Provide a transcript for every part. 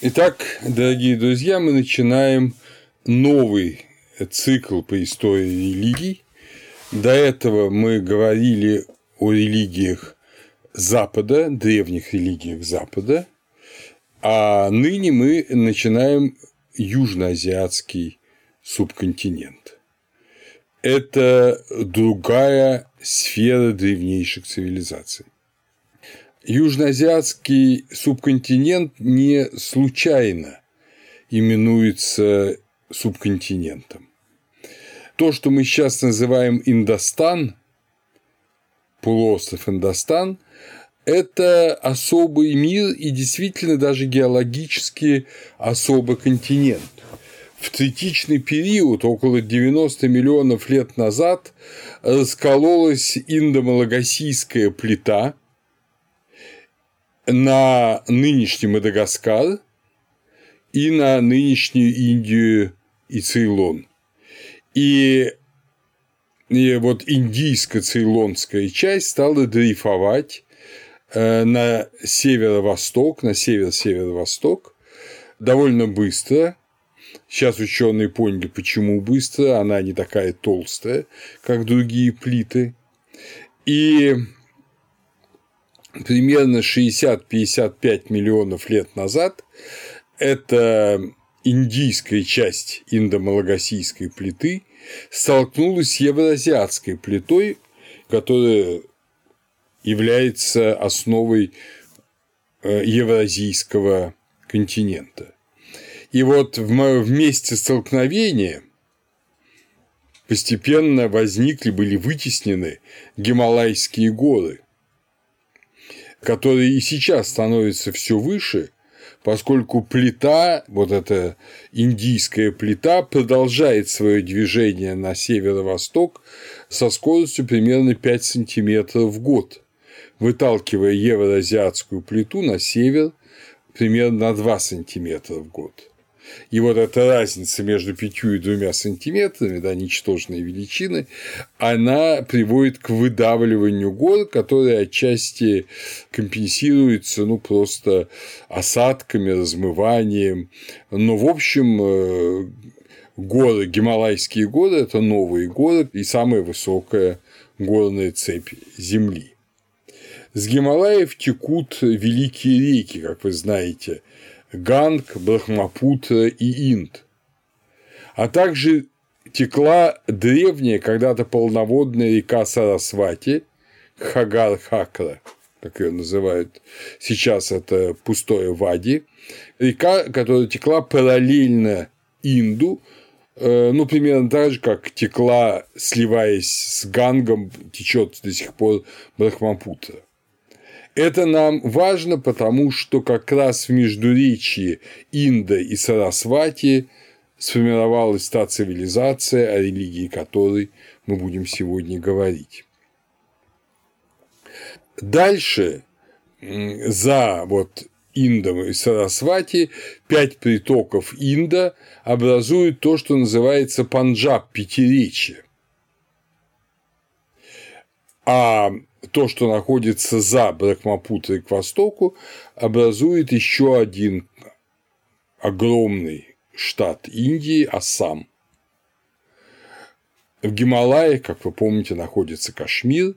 Итак, дорогие друзья, мы начинаем новый цикл по истории религий. До этого мы говорили о религиях Запада, древних религиях Запада, а ныне мы начинаем южноазиатский субконтинент. Это другая сфера древнейших цивилизаций. Южноазиатский субконтинент не случайно именуется субконтинентом. То, что мы сейчас называем Индостан, полуостров Индостан, это особый мир и действительно даже геологически особый континент. В третичный период, около 90 миллионов лет назад, раскололась индомалагасийская плита на нынешний Мадагаскар и на нынешнюю Индию и Цейлон. И, и вот индийско-цейлонская часть стала дрейфовать э, на северо-восток, на север-северо-восток довольно быстро. Сейчас ученые поняли, почему быстро, она не такая толстая, как другие плиты. И примерно 60-55 миллионов лет назад эта индийская часть индомалагасийской плиты столкнулась с евроазиатской плитой, которая является основой э, евразийского континента. И вот в месте столкновения постепенно возникли, были вытеснены Гималайские горы, которые и сейчас становятся все выше, поскольку плита, вот эта индийская плита, продолжает свое движение на северо-восток со скоростью примерно 5 сантиметров в год, выталкивая евроазиатскую плиту на север примерно на 2 сантиметра в год. И вот эта разница между пятью и двумя сантиметрами, да, ничтожные величины, она приводит к выдавливанию гор, которые отчасти компенсируются, ну, просто осадками, размыванием. Но, в общем, э, горы, Гималайские горы – это новые горы и самая высокая горная цепь Земли. С Гималаев текут великие реки, как вы знаете – Ганг, Брахмапутра и Инд. А также текла древняя, когда-то полноводная река Сарасвати, Хагар-Хакра, как ее называют сейчас, это пустое Вади, река, которая текла параллельно Инду, э, ну, примерно так же, как текла, сливаясь с Гангом, течет до сих пор Брахмапутра. Это нам важно, потому что как раз в междуречии Инда и Сарасвати сформировалась та цивилизация, о религии которой мы будем сегодня говорить. Дальше за вот Индом и Сарасвати пять притоков Инда образуют то, что называется Панджаб пятиречие. А то, что находится за Брахмапутрой к востоку, образует еще один огромный штат Индии – Ассам. В Гималае, как вы помните, находится Кашмир,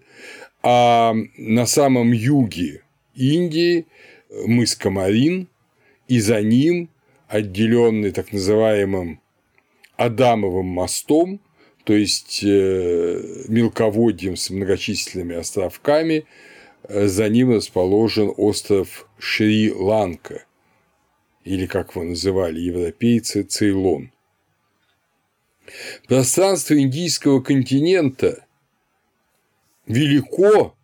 а на самом юге Индии мыс Камарин, и за ним, отделенный так называемым Адамовым мостом, то есть э, мелководьем с многочисленными островками, э, за ним расположен остров Шри-Ланка, или, как его называли европейцы, Цейлон. Пространство индийского континента велико,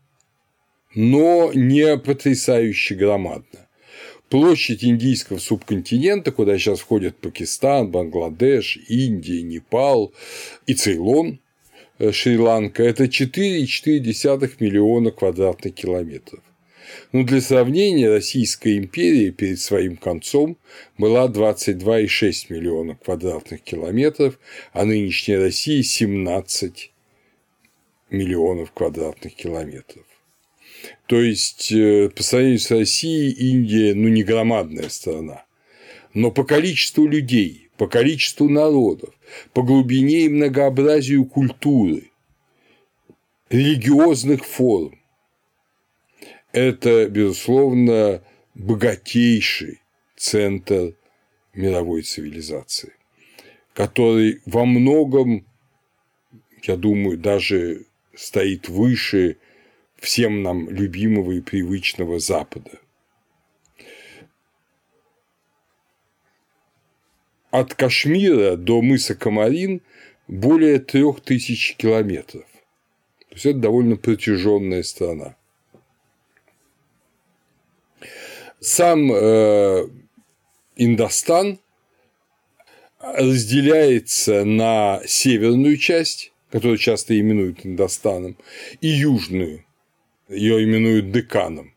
но не потрясающе громадно. Площадь индийского субконтинента, куда сейчас входят Пакистан, Бангладеш, Индия, Непал и Цейлон, э, Шри-Ланка – это 4,4 миллиона квадратных километров. Но для сравнения, Российская империя перед своим концом была 22,6 миллиона квадратных километров, а нынешняя Россия – 17 миллионов квадратных километров. То есть, э, по сравнению с Россией, Индия, ну, не громадная страна. но по количеству людей, по количеству народов, по глубине и многообразию культуры, религиозных форм. Это, безусловно, богатейший центр мировой цивилизации, который во многом, я думаю, даже стоит выше всем нам любимого и привычного Запада. От Кашмира до мыса Камарин более трех тысяч километров. То есть это довольно протяженная страна. Сам э, Индостан разделяется на северную часть, которую часто именуют Индостаном, и южную, ее именуют Деканом.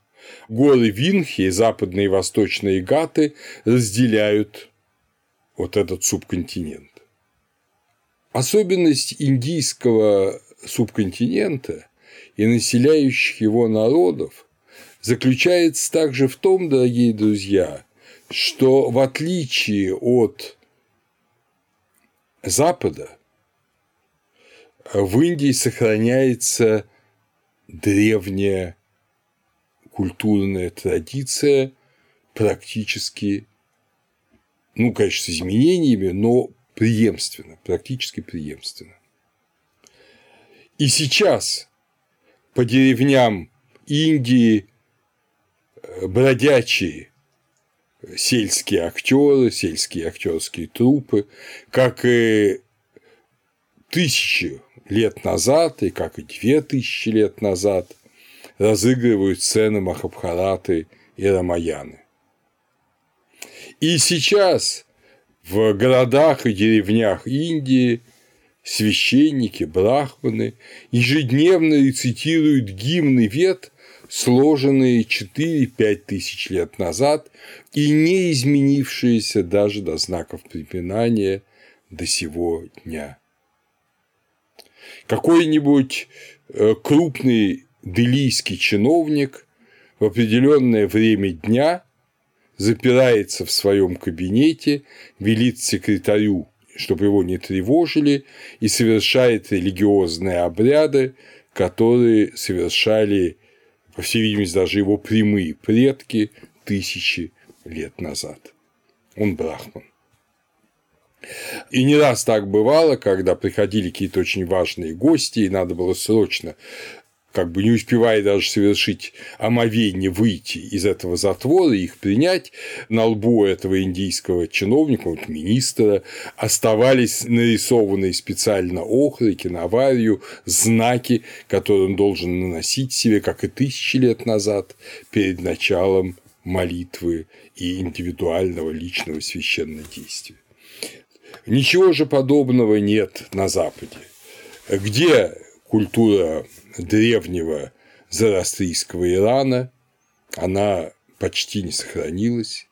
Горы Винхи, западные и восточные Гаты разделяют вот этот субконтинент. Особенность индийского субконтинента и населяющих его народов заключается также в том, дорогие друзья, что в отличие от Запада в Индии сохраняется древняя культурная традиция практически, ну, конечно, с изменениями, но преемственно, практически преемственно. И сейчас по деревням Индии э, бродячие сельские актеры, сельские актерские трупы, как и тысячи лет назад, и как и две тысячи лет назад разыгрывают сцены Махабхараты и Рамаяны. И сейчас в городах и деревнях Индии – священники, брахманы ежедневно рецитируют гимны вет, сложенные 4-5 тысяч лет назад и не изменившиеся даже до знаков препинания до сего дня. Какой-нибудь э, крупный делийский чиновник в определенное время дня запирается в своем кабинете, велит секретарю чтобы его не тревожили, и совершает религиозные обряды, которые совершали, по всей видимости, даже его прямые предки тысячи лет назад. Он брахман. И не раз так бывало, когда приходили какие-то очень важные гости, и надо было срочно как бы не успевая даже совершить омовение, выйти из этого затвора и их принять, на лбу этого индийского чиновника, вот министра, оставались нарисованные специально охрой, киноварью, знаки, которые он должен наносить себе, как и тысячи лет назад, перед началом молитвы и индивидуального личного священного действия. Ничего же подобного нет на Западе. Где культура древнего зороастрийского Ирана, она почти не сохранилась,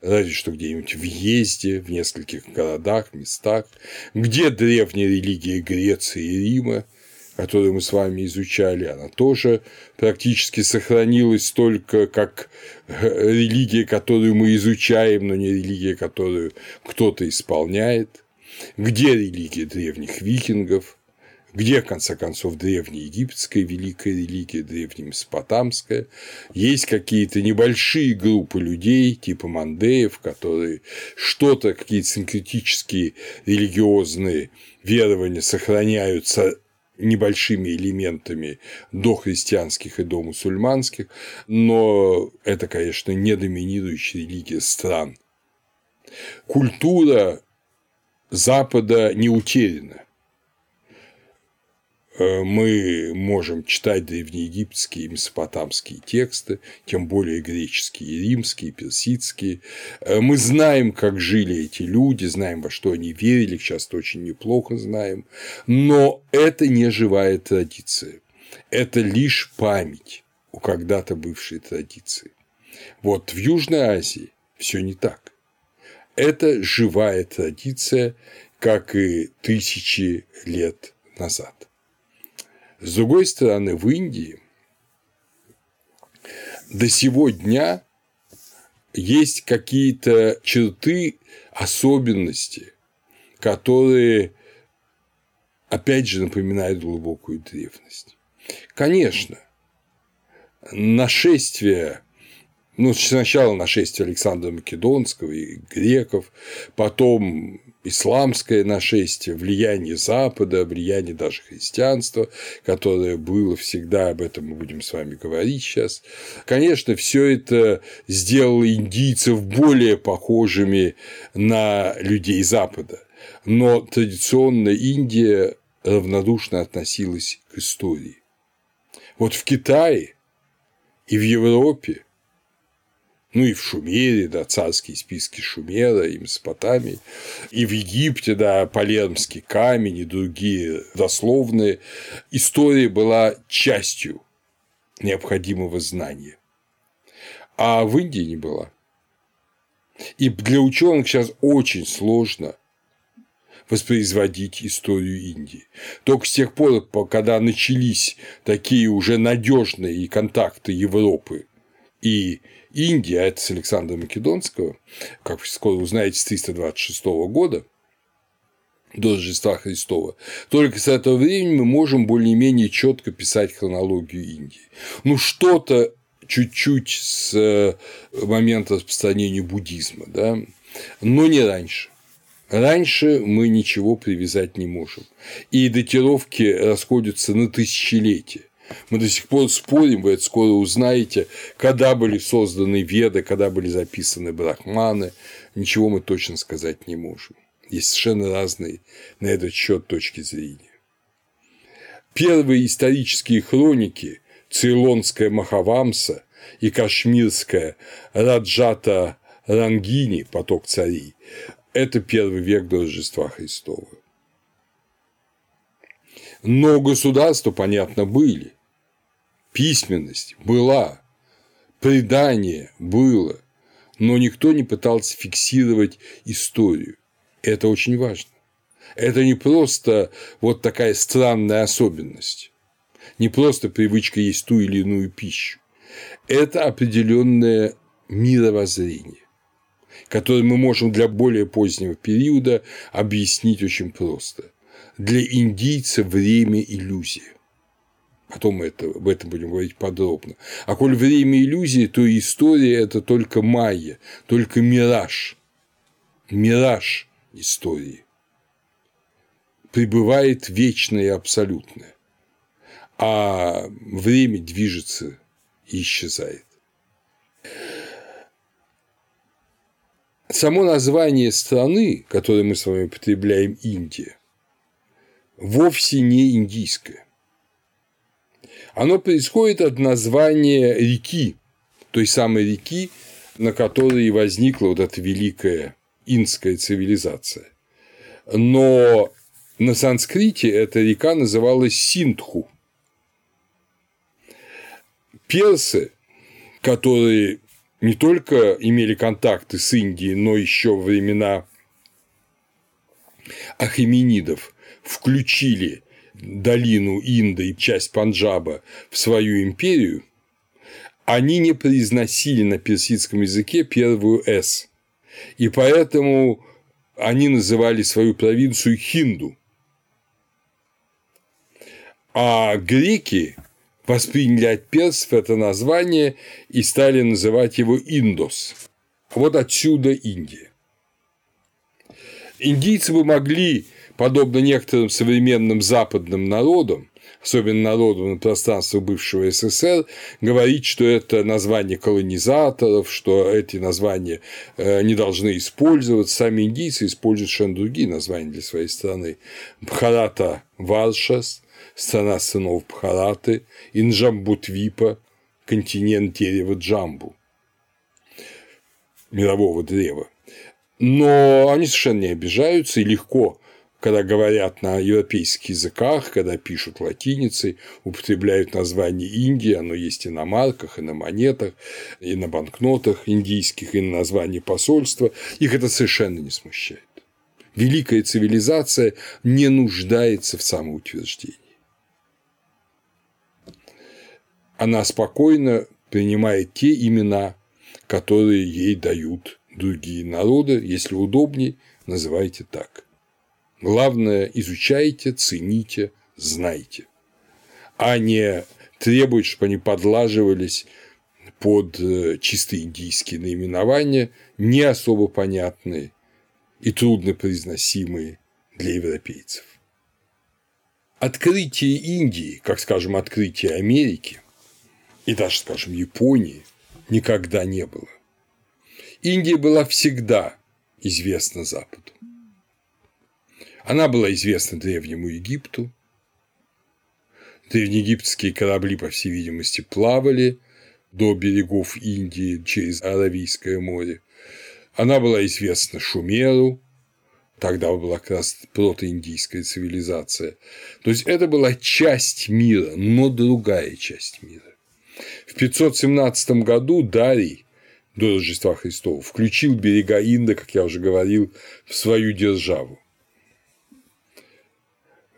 разве что где-нибудь в Езде, в нескольких городах, местах, где древняя религия Греции и Рима, которую мы с вами изучали, она тоже практически сохранилась только как религия, которую мы изучаем, но не религия, которую кто-то исполняет, где религия древних викингов, где, в конце концов, древнеегипетская великая религия, древнемесопотамская, есть какие-то небольшие группы людей, типа мандеев, которые что-то, какие-то синкретические религиозные верования сохраняются небольшими элементами до христианских и до мусульманских, но это, конечно, не доминирующая религия стран. Культура Запада не утеряна. Э, мы можем читать древнеегипетские и месопотамские тексты, тем более греческие, римские, персидские. Э, мы знаем, как жили эти люди, знаем, во что они верили, часто очень неплохо знаем, но это не живая традиция, это лишь память у когда-то бывшей традиции. Вот в Южной Азии все не так. Это живая традиция, как и тысячи лет назад. С другой стороны, в Индии до сего дня есть какие-то черты, особенности, которые, опять же, напоминают глубокую древность. Конечно, нашествие ну, сначала нашествие Александра Македонского и греков, потом исламское нашествие, влияние Запада, влияние даже христианства, которое было всегда, об этом мы будем с вами говорить сейчас. Конечно, все это сделало индийцев более похожими на людей Запада, но традиционно Индия равнодушно относилась к истории. Вот в Китае и в Европе ну и в Шумере, да, царские списки Шумера и Месопотамии, и в Египте, да, Палермский камень и другие дословные. История была частью необходимого знания, а в Индии не была. И для ученых сейчас очень сложно воспроизводить историю Индии. Только с тех пор, когда начались такие уже надежные контакты Европы и Индия, а это с Александра Македонского, как вы скоро узнаете, с 326 года, до Рождества Христова. Только с этого времени мы можем более-менее четко писать хронологию Индии. Ну, что-то чуть-чуть с э, момента распространения буддизма, да, но не раньше. Раньше мы ничего привязать не можем. И датировки расходятся на тысячелетия. Мы до сих пор спорим, вы это скоро узнаете, когда были созданы веды, когда были записаны брахманы. Ничего мы точно сказать не можем. Есть совершенно разные на этот счет точки зрения. Первые исторические хроники Цейлонская Махавамса и Кашмирская Раджата Рангини, поток царей, это первый век до Рождества Христова. Но государства, понятно, были письменность была, предание было, но никто не пытался фиксировать историю. Это очень важно. Это не просто вот такая странная особенность, не просто привычка есть ту или иную пищу. Это определенное мировоззрение, которое мы можем для более позднего периода объяснить очень просто. Для индийца время – иллюзия. Потом мы это, об этом будем говорить подробно. А коль время иллюзии, то история – это только майя, только мираж. Мираж истории. Пребывает вечное и абсолютное. А время движется и исчезает. Само название страны, которое мы с вами употребляем, Индия, вовсе не индийское оно происходит от названия реки, той самой реки, на которой возникла вот эта великая инская цивилизация. Но на санскрите эта река называлась Синдху. Персы, которые не только имели контакты с Индией, но еще во времена ахеменидов включили долину Инды и часть Панджаба в свою империю, они не произносили на персидском языке первую «с», и поэтому они называли свою провинцию Хинду. А греки восприняли от персов это название и стали называть его Индос. Вот отсюда Индия. Индийцы бы могли подобно некоторым современным западным народам, особенно народам на пространстве бывшего СССР, говорить, что это название колонизаторов, что эти названия э, не должны использоваться. Сами индийцы используют совершенно другие названия для своей страны. Бхарата Варшас, страна сынов Бхараты, Инджамбутвипа, континент дерева Джамбу, мирового древа. Но они совершенно не обижаются и легко когда говорят на европейских языках, когда пишут латиницей, употребляют название Индии, оно есть и на марках, и на монетах, и на банкнотах индийских, и на названии посольства, их это совершенно не смущает. Великая цивилизация не нуждается в самоутверждении. Она спокойно принимает те имена, которые ей дают другие народы, если удобнее, называйте так. Главное, изучайте, цените, знайте, а не требуйте, чтобы они подлаживались под э, чисто индийские наименования, не особо понятные и трудно произносимые для европейцев. Открытие Индии, как, скажем, открытие Америки и даже, скажем, Японии никогда не было. Индия была всегда известна Западу. Она была известна Древнему Египту. Древнеегипетские корабли, по всей видимости, плавали до берегов Индии через Аравийское море. Она была известна Шумеру, тогда была как раз протоиндийская цивилизация. То есть это была часть мира, но другая часть мира. В 517 году Дарий до Рождества Христова включил берега Инда, как я уже говорил, в свою державу.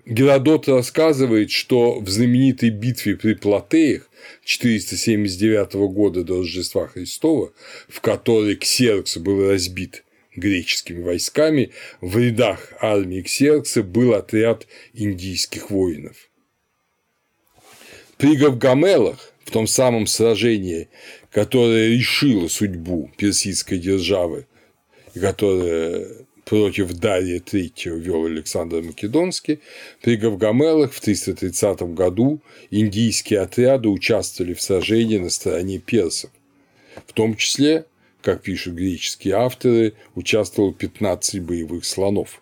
Геродот рассказывает, что в знаменитой битве при Платеях 479 года до Рождества Христова, в которой Ксеркс был разбит греческими войсками, в рядах армии Ксеркса был отряд индийских воинов. При Гавгамелах, в том самом сражении, которое решило судьбу персидской державы, которое против Дария III вел Александр Македонский, при Гавгамелах в 330 году индийские отряды участвовали в сражении на стороне персов, в том числе, как пишут греческие авторы, участвовало 15 боевых слонов.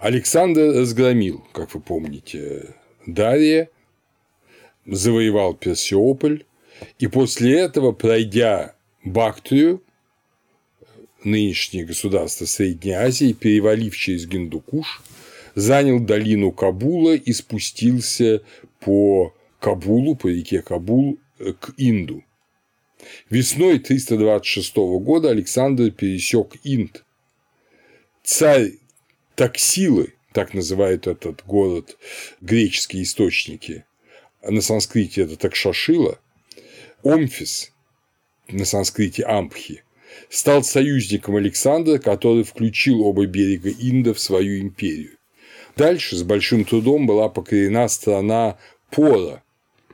Александр разгромил, как вы помните, Дария, завоевал Персиополь, и после этого, пройдя Бактрию, нынешнее государство Средней Азии, перевалив через Гиндукуш, занял долину Кабула и спустился по Кабулу, по реке Кабул э, к Инду. Весной 326 года Александр пересек Инд. Царь Таксилы, так называют этот город греческие источники, на санскрите это Такшашила, Омфис, на санскрите Ампхи, стал союзником Александра, который включил оба берега Инда в свою империю. Дальше с большим трудом была покорена страна Пора,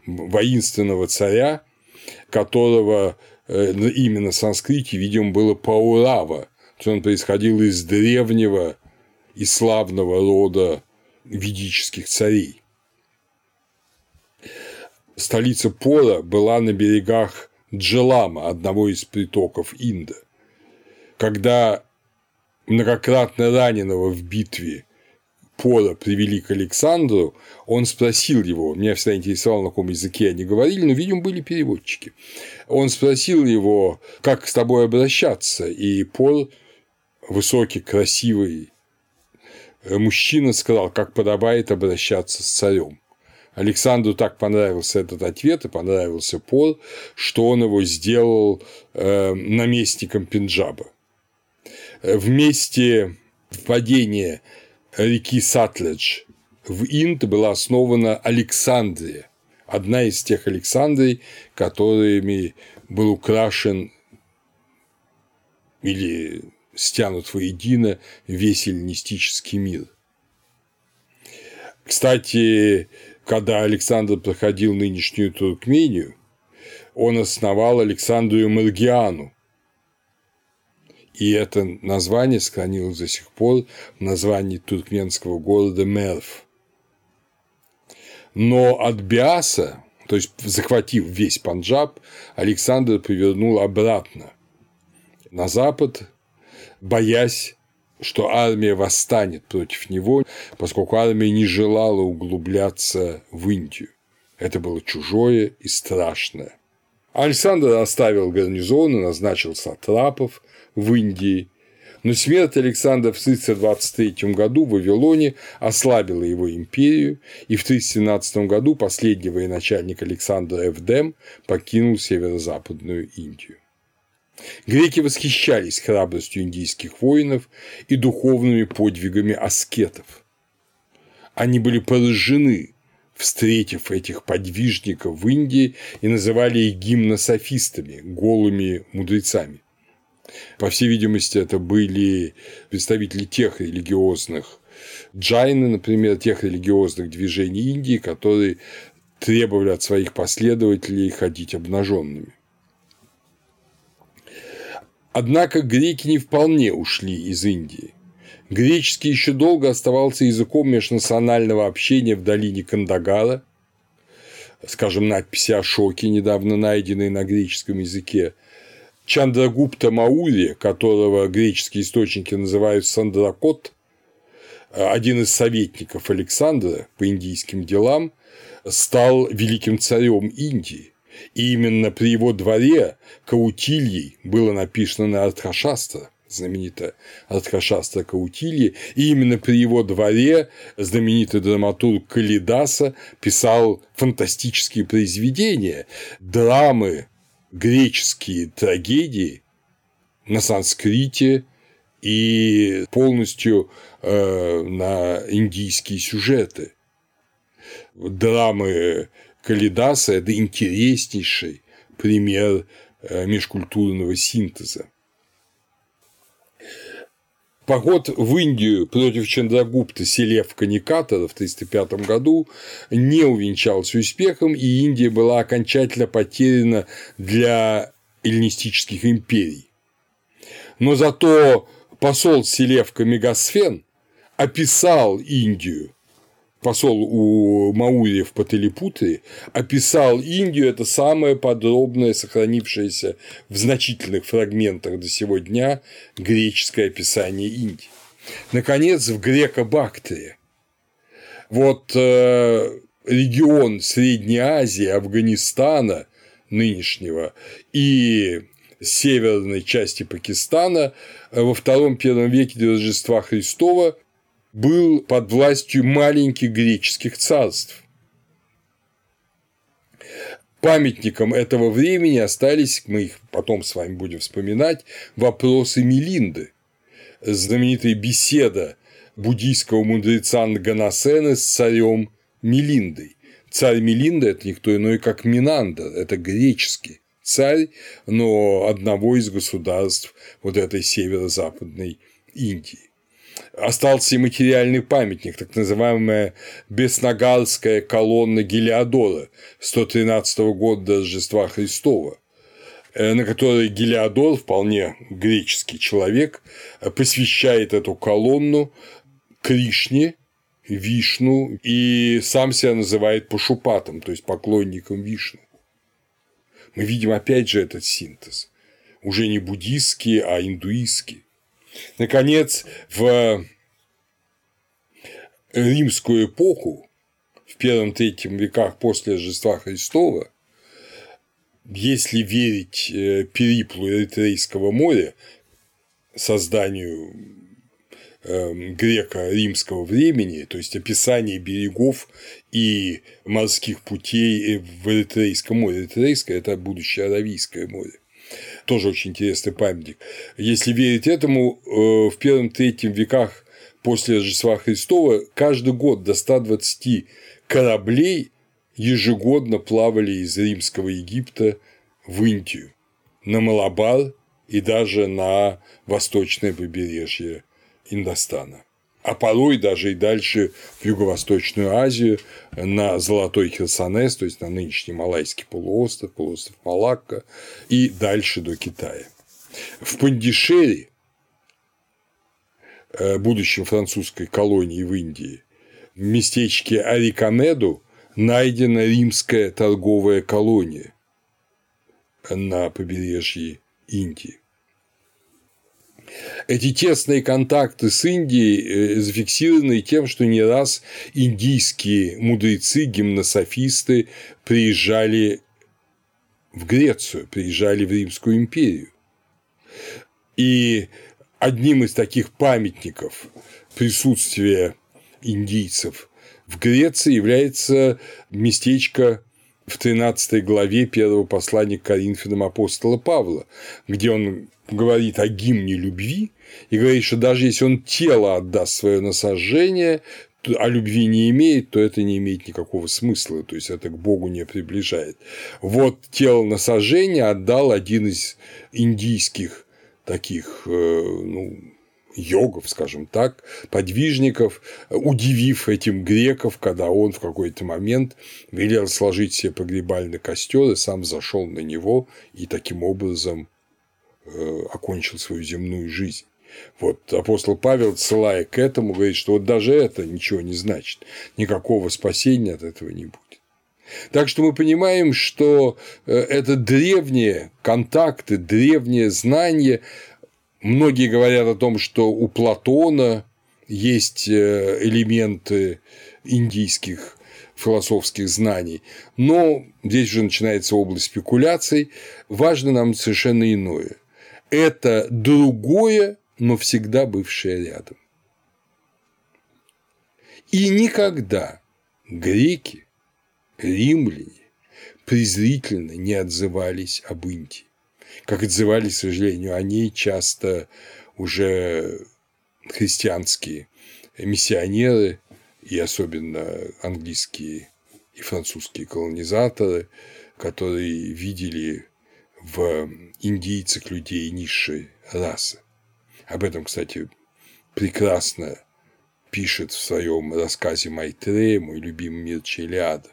воинственного царя, которого э, имя на санскрите, видимо, было Паурава, то он происходил из древнего и славного рода ведических царей. Столица Пора была на берегах Джелама, одного из притоков Инда. Когда многократно раненого в битве Пора привели к Александру, он спросил его, меня всегда интересовало, на каком языке они говорили, но, видимо, были переводчики. Он спросил его, как с тобой обращаться, и Пор, высокий, красивый мужчина, сказал, как подобает обращаться с царем. Александру так понравился этот ответ и понравился Пол, что он его сделал э, наместником Пенджаба. Вместе впадения реки Сатледж в Инд была основана Александрия, одна из тех Александрий, которыми был украшен или стянут воедино весь эллинистический мир. Кстати, когда Александр проходил нынешнюю Туркмению, он основал Александрию Маргиану. И это название сохранилось до сих пор в названии туркменского города Мерв. Но от Биаса, то есть захватив весь Панджаб, Александр повернул обратно на запад, боясь что армия восстанет против него, поскольку армия не желала углубляться в Индию. Это было чужое и страшное. Александр оставил гарнизон и назначил сатрапов в Индии, но смерть Александра в 323 году в Вавилоне ослабила его империю, и в 317 году последний военачальник Александра Эвдем покинул северо-западную Индию. Греки восхищались храбростью индийских воинов и духовными подвигами аскетов. Они были поражены встретив этих подвижников в Индии и называли их гимнософистами, голыми мудрецами. По всей видимости, это были представители тех религиозных джайны, например, тех религиозных движений Индии, которые требовали от своих последователей ходить обнаженными. Однако греки не вполне ушли из Индии. Греческий еще долго оставался языком межнационального общения в долине Кандагара. Скажем, надписи о шоке, недавно найденные на греческом языке. Чандрагупта Маури, которого греческие источники называют Сандракот, один из советников Александра по индийским делам, стал великим царем Индии. И именно при его дворе Каутильей было написано на Артхашастра, знаменитая Артхашастра Каутильи, и именно при его дворе знаменитый драматург Калидаса писал фантастические произведения, драмы, греческие трагедии на санскрите и полностью э, на индийские сюжеты. Драмы Калидаса – это интереснейший пример э, межкультурного синтеза. Поход в Индию против Чандрагупта Селевка Никатора в 305 году не увенчался успехом, и Индия была окончательно потеряна для эллинистических империй. Но зато посол Селевка Мегасфен описал Индию посол у Маури в Пателипутре описал Индию, это самое подробное, сохранившееся в значительных фрагментах до сего дня греческое описание Индии. Наконец, в Греко-Бактрии. Вот э, регион Средней Азии, Афганистана нынешнего и северной части Пакистана во втором-первом веке до Рождества Христова был под властью маленьких греческих царств. Памятником этого времени остались, мы их потом с вами будем вспоминать, вопросы Мелинды, знаменитая беседа буддийского мудреца Нганасена с царем Мелиндой. Царь Мелинда – это никто иной, как Минанда, это греческий царь, но одного из государств вот этой северо-западной Индии остался и материальный памятник, так называемая Бесногарская колонна Гелиодора 113 года Рождества Христова, э, на которой Гелиодор, вполне греческий человек, посвящает эту колонну Кришне, Вишну и сам себя называет Пашупатом, то есть поклонником Вишну. Мы видим опять же этот синтез. Уже не буддийский, а индуистский. Наконец, в римскую эпоху, в первом-третьем веках после Рождества Христова, если верить э, периплу Эритрейского моря, созданию эм, греко-римского времени, то есть описание берегов и морских путей в Эритрейском море. Эритрейское – это будущее Аравийское море тоже очень интересный памятник. Если верить этому, э, в первом-третьем веках после Рождества Христова каждый год до 120 кораблей ежегодно плавали из римского Египта в Индию, на Малабар и даже на восточное побережье Индостана а порой даже и дальше в Юго-Восточную Азию, на Золотой Херсонес, то есть на нынешний Малайский полуостров, полуостров Малакка, и дальше до Китая. В Пандишере, э, будущем французской колонии в Индии, в местечке Арикамеду найдена римская торговая колония на побережье Индии. Эти тесные контакты с Индией э, зафиксированы тем, что не раз индийские мудрецы, гимнософисты приезжали в Грецию, приезжали в Римскую империю. И одним из таких памятников присутствия индийцев в Греции является местечко в 13 главе первого послания к Коринфянам апостола Павла, где он говорит о гимне любви и говорит, что даже если он тело отдаст свое на сожжение, а любви не имеет, то это не имеет никакого смысла, то есть это к Богу не приближает. Вот тело на отдал один из индийских таких, э, ну, йогов, скажем так, подвижников, удивив этим греков, когда он в какой-то момент велел сложить себе погребальный костер и сам зашел на него и таким образом э, окончил свою земную жизнь. Вот апостол Павел, ссылая к этому, говорит, что вот даже это ничего не значит, никакого спасения от этого не будет. Так что мы понимаем, что э, это древние контакты, древние знания. Многие говорят о том, что у Платона есть э, элементы индийских философских знаний. Но здесь уже начинается область спекуляций. Важно нам совершенно иное. Это другое но всегда бывшее рядом. И никогда греки, римляне презрительно не отзывались об Индии. Как отзывались, к сожалению, они часто уже христианские миссионеры и особенно английские и французские колонизаторы, которые видели в индийцах людей низшей расы. Об этом, кстати, прекрасно пишет в своем рассказе Майтрея, мой любимый мир Челиада.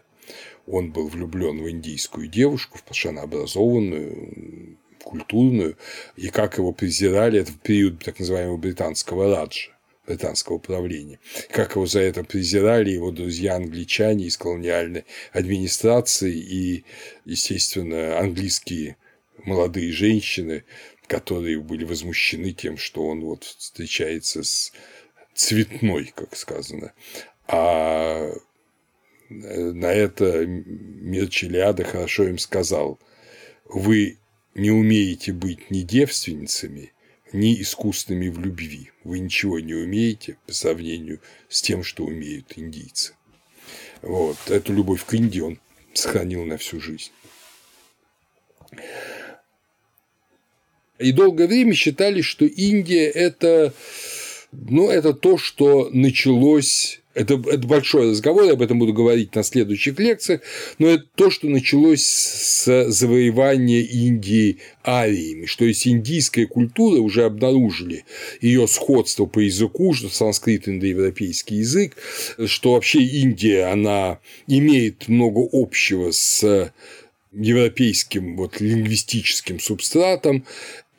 Он был влюблен в индийскую девушку, в совершенно образованную, культурную, и как его презирали, это в период так называемого британского раджа британского правления. Как его за это презирали его друзья-англичане из колониальной администрации и, естественно, английские молодые женщины, которые были возмущены тем, что он вот встречается с цветной, как сказано. А на это мир Челиада хорошо им сказал, вы не умеете быть ни девственницами, ни искусными в любви. Вы ничего не умеете по сравнению с тем, что умеют индийцы. Вот. Эту любовь к Индии он сохранил на всю жизнь. И долгое время считали, что Индия – это, ну, это то, что началось это, это большой разговор, я об этом буду говорить на следующих лекциях, но это то, что началось с завоевания Индии ариями, что есть индийская культура уже обнаружили ее сходство по языку, что санскрит индоевропейский язык, что вообще Индия, она имеет много общего с европейским вот лингвистическим субстратом,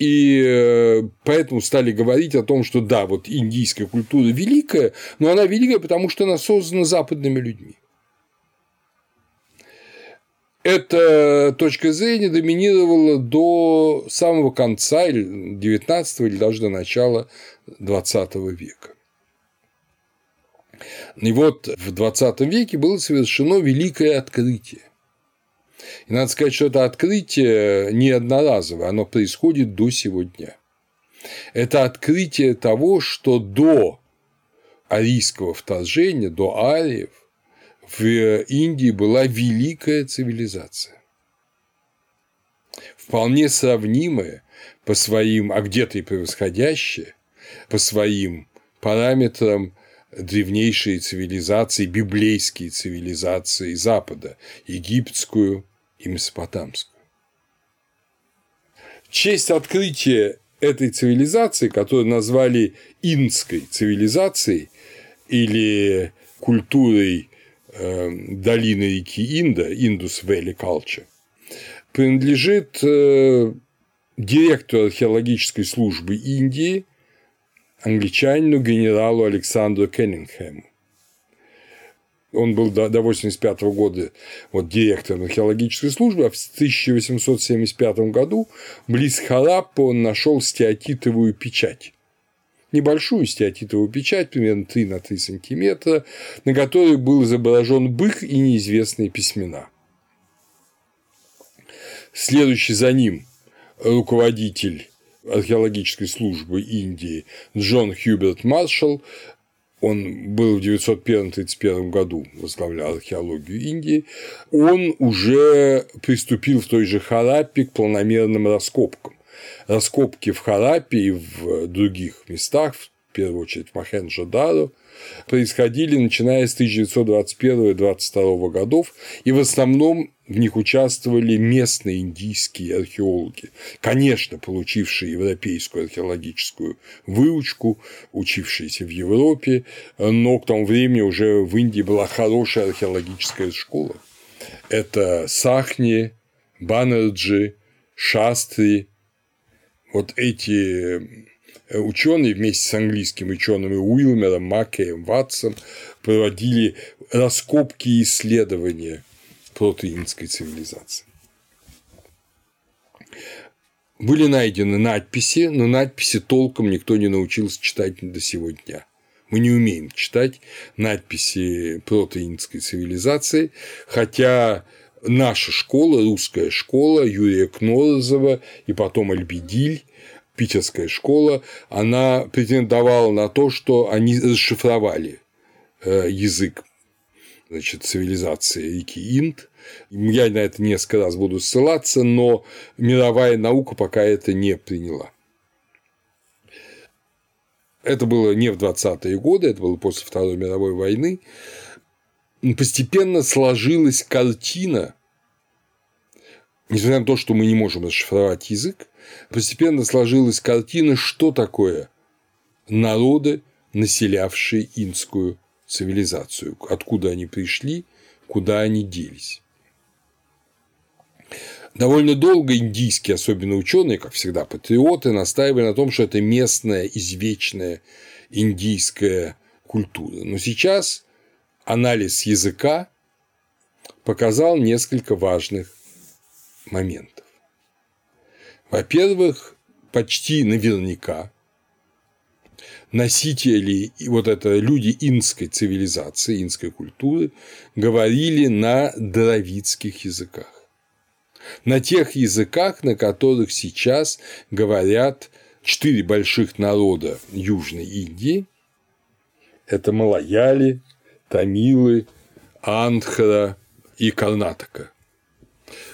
и э, поэтому стали говорить о том, что да, вот индийская культура великая, но она великая, потому что она создана западными людьми. Эта точка зрения доминировала до самого конца или 19 или даже до начала 20 века. И вот в 20 веке было совершено великое открытие. И надо сказать, что это открытие не одноразовое, оно происходит до сегодня. Это открытие того, что до арийского вторжения, до ариев, в Индии была великая цивилизация. Вполне сравнимая по своим, а где-то и превосходящая, по своим параметрам древнейшие цивилизации, библейские цивилизации Запада, египетскую, и Месопотамскую. Честь открытия этой цивилизации, которую назвали инской цивилизацией или культурой э, долины реки Инда, Indus Valley Culture, принадлежит э, директору археологической службы Индии, англичанину генералу Александру Кеннингхэму. Он был до 1985 года вот, директором археологической службы, а в 1875 году близ Хараппа он нашел стеатитовую печать. Небольшую стеатитовую печать, примерно 3 на 3 сантиметра, на которой был изображен бык и неизвестные письмена. Следующий за ним руководитель археологической службы Индии Джон Хьюберт Маршалл он был в 901-31 году, возглавлял археологию Индии, он уже приступил в той же Хараппе к планомерным раскопкам. Раскопки в Хараппе и в других местах, в первую очередь Махенджо-Даро, происходили начиная с 1921-22 годов, и в основном в них участвовали местные индийские археологи, конечно, получившие европейскую археологическую выучку, учившиеся в Европе, но к тому времени уже в Индии была хорошая археологическая школа. Это Сахни, Баннерджи, Шастри, вот эти ученые вместе с английскими учеными Уилмером, Маккеем, Ватсом проводили раскопки и исследования протеинской цивилизации. Были найдены надписи, но надписи толком никто не научился читать до сего дня. Мы не умеем читать надписи протеинской цивилизации, хотя наша школа, русская школа Юрия Кнорозова и потом Альбедиль питерская школа, она претендовала на то, что они расшифровали э, язык значит, цивилизации реки Инд. Я на это несколько раз буду ссылаться, но мировая наука пока это не приняла. Это было не в 20-е годы, это было после Второй мировой войны. Постепенно сложилась картина, несмотря на то, что мы не можем расшифровать язык, постепенно сложилась картина, что такое народы, населявшие инскую цивилизацию, откуда они пришли, куда они делись. Довольно долго индийские, особенно ученые, как всегда патриоты, настаивали на том, что это местная, извечная индийская культура. Но сейчас анализ языка показал несколько важных моментов. Во-первых, почти наверняка носители, вот это люди инской цивилизации, инской культуры, говорили на дровицких языках. На тех языках, на которых сейчас говорят четыре больших народа Южной Индии. Это Малаяли, Тамилы, Андхра и Карнатака.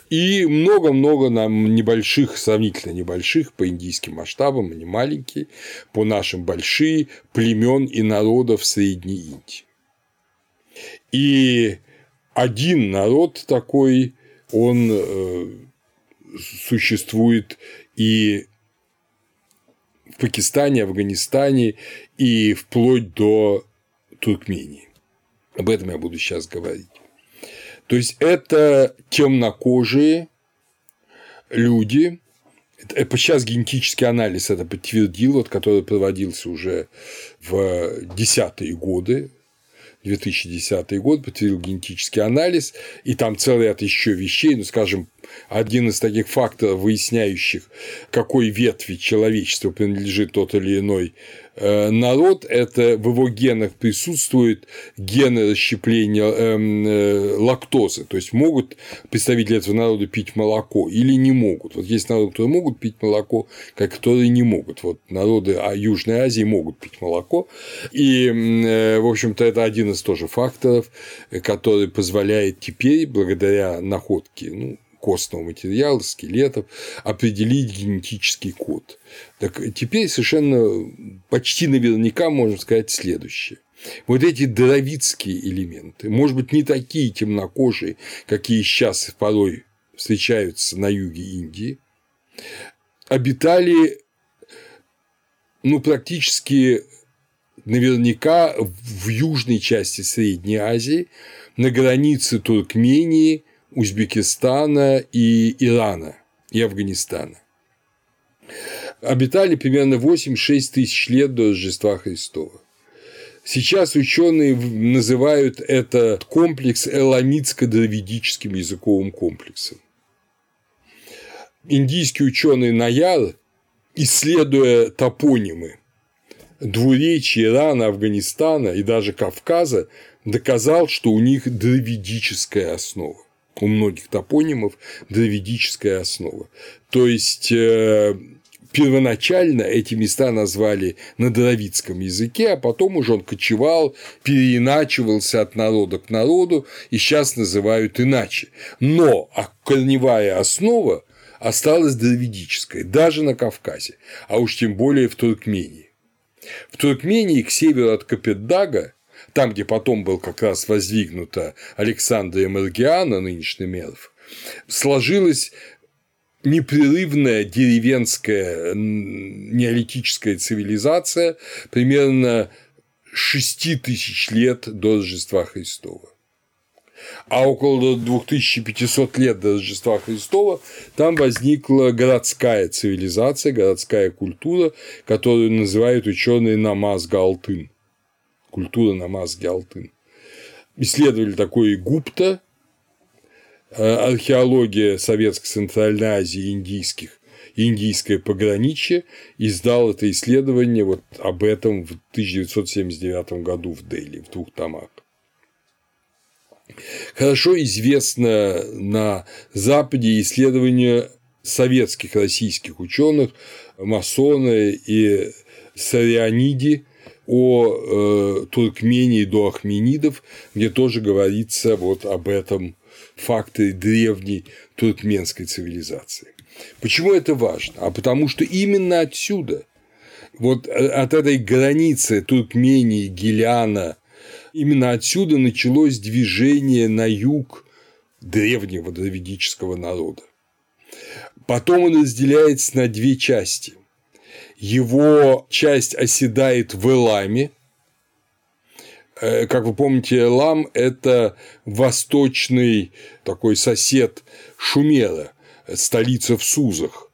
И много-много нам небольших, сравнительно небольших по индийским масштабам, они маленькие, по нашим большие племен и народов Средней Индии. И один народ такой, он э, существует и в Пакистане, Афганистане и вплоть до Туркмении. Об этом я буду сейчас говорить. То есть это темнокожие люди, это сейчас генетический анализ это подтвердил, вот, который проводился уже в десятые годы 2010 год, подтвердил генетический анализ, и там целый ряд еще вещей, ну, скажем, один из таких факторов, выясняющих, какой ветви человечества принадлежит тот или иной э, народ, это в его генах присутствуют гены расщепления эм, э, лактозы, то есть могут представители этого народа пить молоко или не могут. Вот есть народы, которые могут пить молоко, как которые не могут. Вот народы а, Южной Азии могут пить молоко, и, э, в общем-то, это один из тоже факторов, который позволяет теперь, благодаря находке, ну, костного материала, скелетов, определить генетический код. Так теперь совершенно почти наверняка можно сказать следующее. Вот эти дровицкие элементы, может быть, не такие темнокожие, какие сейчас порой встречаются на юге Индии, обитали ну, практически наверняка в южной части Средней Азии, на границе Туркмении Узбекистана и Ирана и Афганистана. Обитали примерно 8-6 тысяч лет до Рождества Христова. Сейчас ученые называют этот комплекс эламитско-дравидическим языковым комплексом. Индийский ученый Наяр, исследуя топонимы двуречий Ирана, Афганистана и даже Кавказа, доказал, что у них дравидическая основа у многих топонимов дравидическая основа. То есть э, первоначально эти места назвали на дравидском языке, а потом уже он кочевал, переиначивался от народа к народу, и сейчас называют иначе. Но а корневая основа осталась дравидической, даже на Кавказе, а уж тем более в Туркмении. В Туркмении к северу от Капетдага, там, где потом был как раз воздвигнута Александрия Маргиана, нынешний Мерв, сложилась непрерывная деревенская неолитическая цивилизация примерно 6 тысяч лет до Рождества Христова. А около 2500 лет до Рождества Христова там возникла городская цивилизация, городская культура, которую называют ученые намаз Галтын. Культура намаз Галтын. Исследовали такой Гупта, э, археология Советской Центральной Азии индийских индийское пограничье издал это исследование вот об этом в 1979 году в Дели в двух томах. Хорошо известно на Западе исследование советских российских ученых Масона и Сарианиди о э, Туркмении до Ахменидов, где тоже говорится вот об этом факторе древней туркменской цивилизации. Почему это важно? А потому что именно отсюда, вот от этой границы Туркмении, Геляна, именно отсюда началось движение на юг древнего дравидического народа. Потом он разделяется на две части. Его часть оседает в Эламе. Э, как вы помните, Элам – это восточный такой сосед Шумера, столица в Сузах.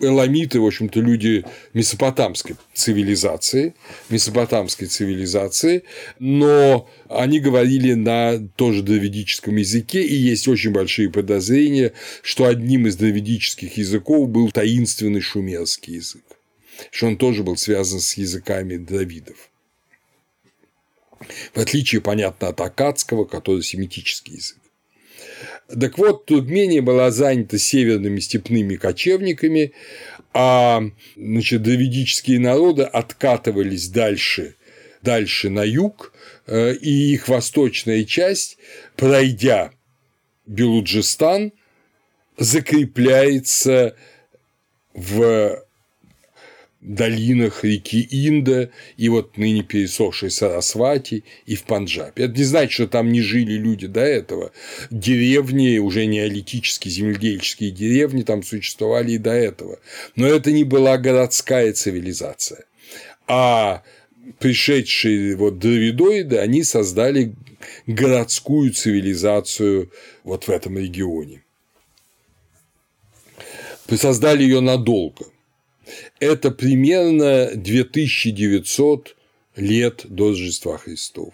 Эламиты, в общем-то, люди месопотамской цивилизации, месопотамской цивилизации, но они говорили на тоже дравидическом языке, и есть очень большие подозрения, что одним из дравидических языков был таинственный шумерский язык, что он тоже был связан с языками дравидов. В отличие, понятно, от акадского, который семитический язык. Так вот, Туркмения была занята северными степными кочевниками, а значит, дравидические народы откатывались дальше, дальше на юг, э, и их восточная часть, пройдя Белуджистан, закрепляется в долинах реки Инда и вот ныне пересохшей Сарасвати и в Панджабе. Это не значит, что там не жили люди до этого. Деревни, уже неолитические, земледельческие деревни там существовали и до этого. Но это не была городская цивилизация. А пришедшие вот дравидоиды, они создали городскую цивилизацию вот в этом регионе. Создали ее надолго это примерно 2900 лет до Рождества Христова.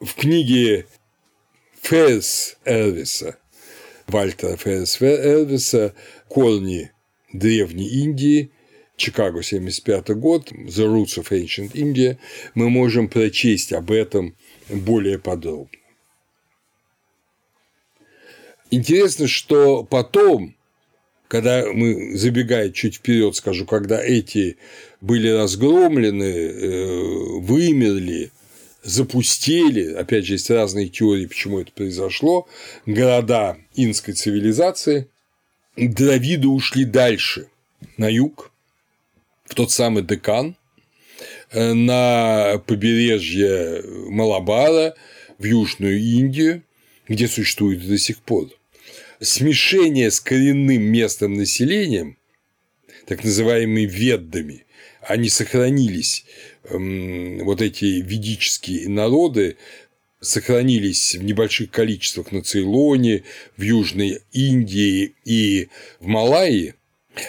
В книге Ферс Эрвиса, Вальтера Ферс Эрвиса «Корни Древней Индии», Чикаго, 75 год, The Roots of Ancient India, мы можем прочесть об этом более подробно. Интересно, что потом когда мы, забегая чуть вперед, скажу, когда эти были разгромлены, э, вымерли, запустили, опять же, есть разные теории, почему это произошло, города инской цивилизации, дравиды ушли дальше, на юг, в тот самый Декан, э, на побережье Малабара, в Южную Индию, где существует до сих пор смешение с коренным местным населением, так называемыми веддами, они сохранились, эм, вот эти ведические народы сохранились в небольших количествах на Цейлоне, в Южной Индии и в Малайи,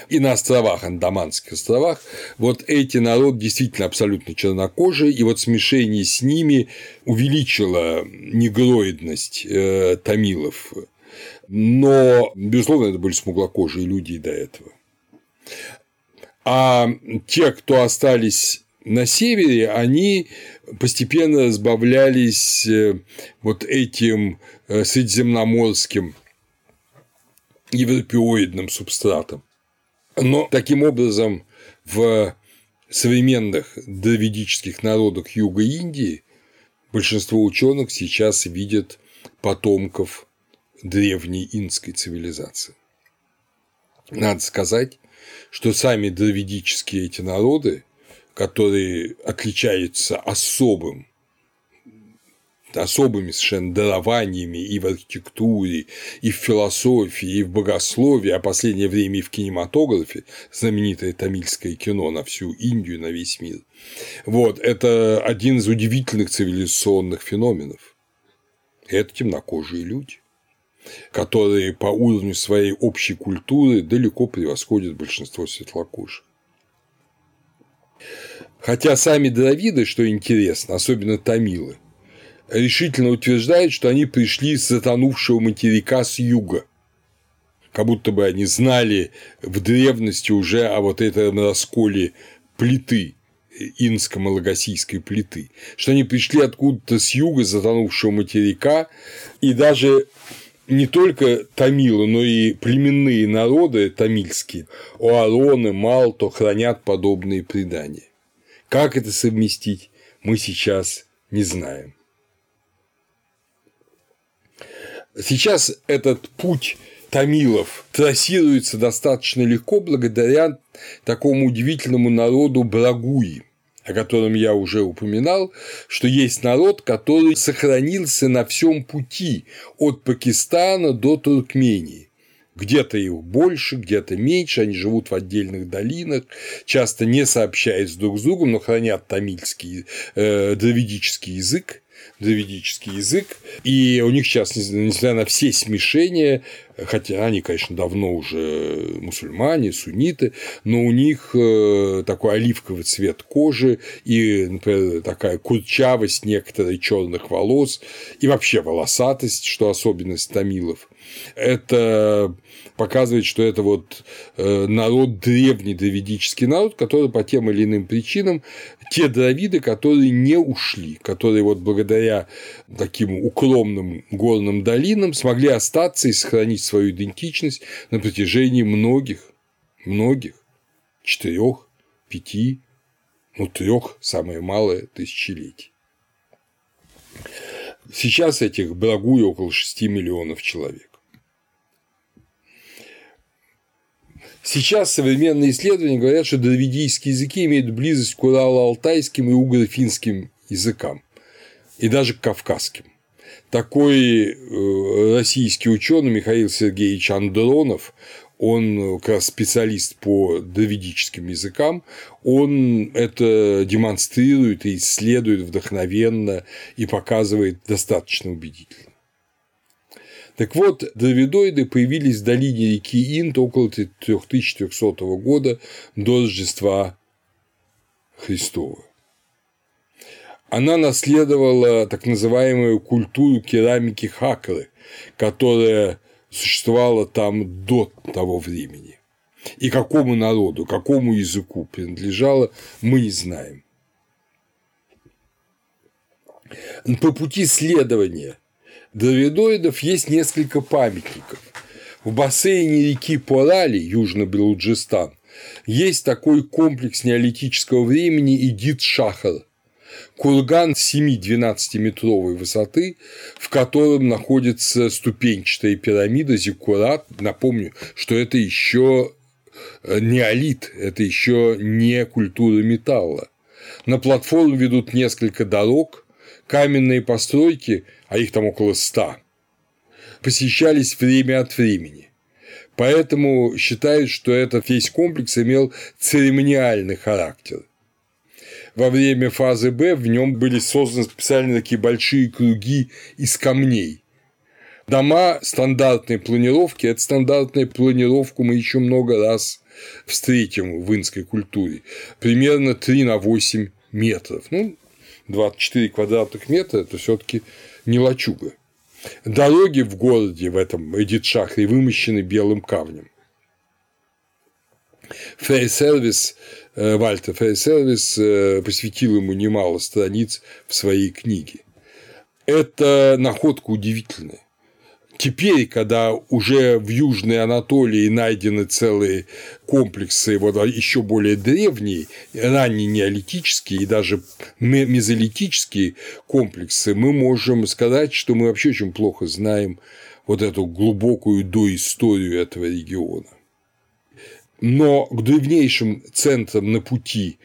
и на островах, Андаманских островах, вот эти народы действительно абсолютно чернокожие, и вот смешение с ними увеличило негроидность э, тамилов но, безусловно, это были смуглокожие люди и до этого. А те, кто остались на севере, они постепенно разбавлялись э, вот этим э, средиземноморским европеоидным субстратом. Но таким образом в современных дравидических народах Юга Индии большинство ученых сейчас видят потомков древней инской цивилизации. Надо сказать, что сами дравидические эти народы, которые отличаются особым особыми совершенно дарованиями и в архитектуре, и в философии, и в богословии, а в последнее время и в кинематографе, знаменитое тамильское кино на всю Индию, на весь мир. Вот, это один из удивительных цивилизационных феноменов. Это темнокожие люди, которые по уровню своей общей культуры далеко превосходят большинство светлокожих. Хотя сами дравиды, что интересно, особенно тамилы – решительно утверждает, что они пришли с затонувшего материка с юга. Как будто бы они знали в древности уже о вот этом расколе плиты, инско-малагасийской плиты, что они пришли откуда-то с юга затонувшего материка, и даже не только тамилы, но и племенные народы тамильские, Оароны, Малто хранят подобные предания. Как это совместить, мы сейчас не знаем. Сейчас этот путь тамилов трассируется достаточно легко благодаря такому удивительному народу Брагуи, о котором я уже упоминал, что есть народ, который сохранился на всем пути от Пакистана до Туркмении. Где-то их больше, где-то меньше, они живут в отдельных долинах, часто не сообщаясь друг с другом, но хранят тамильский, э, дравидический язык, дравидический язык, и у них сейчас, несмотря на все смешения, хотя они, конечно, давно уже мусульмане, сунниты, но у них э, такой оливковый цвет кожи и, например, такая курчавость некоторой черных волос и вообще волосатость, что особенность тамилов. Это показывает, что это вот э, народ древний дравидический народ, который по тем или иным причинам те дравиды, которые не ушли, которые вот благодаря таким укромным горным долинам смогли остаться и сохранить свою идентичность на протяжении многих, многих, четырех, пяти, ну, трех, самое малое, тысячелетий. Сейчас этих брагуй около 6 миллионов человек. Сейчас современные исследования говорят, что дравидийские языки имеют близость к урало-алтайским и угро-финским языкам, и даже к кавказским. Такой э, российский ученый Михаил Сергеевич Андронов, он как раз специалист по дравидическим языкам, он это демонстрирует и исследует вдохновенно и показывает достаточно убедительно. Так вот, дравидоиды появились в долине реки Инд около 3300 года до Рождества Христова. Она наследовала так называемую культуру керамики Хакры, которая существовала там до того времени. И какому народу, какому языку принадлежала, мы не знаем. По пути следования дравидоидов есть несколько памятников. В бассейне реки Порали, Южно-Белуджистан, есть такой комплекс неолитического времени Идит Шахар, курган 7-12-метровой высоты, в котором находится ступенчатая пирамида Зиккурат. Напомню, что это еще э, неолит, это еще не культура металла. На платформу ведут несколько дорог, каменные постройки, а их там около ста, посещались время от времени. Поэтому считают, что этот весь комплекс имел церемониальный характер. Во время фазы Б в нем были созданы специально такие большие круги из камней. Дома стандартной планировки – это стандартная планировку мы еще много раз встретим в инской культуре. Примерно 3 на 8 метров. Ну, 24 квадратных метра – это все таки не лачуга. Дороги в городе в этом Эдитшахре вымощены белым камнем. Фейсервис, э, Вальтер Фейсервис э, посвятил ему немало страниц в своей книге. Это находка удивительная. Теперь, когда уже в Южной Анатолии найдены целые комплексы, вот а еще более древние, ранние неолитические и даже мезолитические комплексы, мы можем сказать, что мы вообще очень плохо знаем вот эту глубокую доисторию этого региона. Но к древнейшим центрам на пути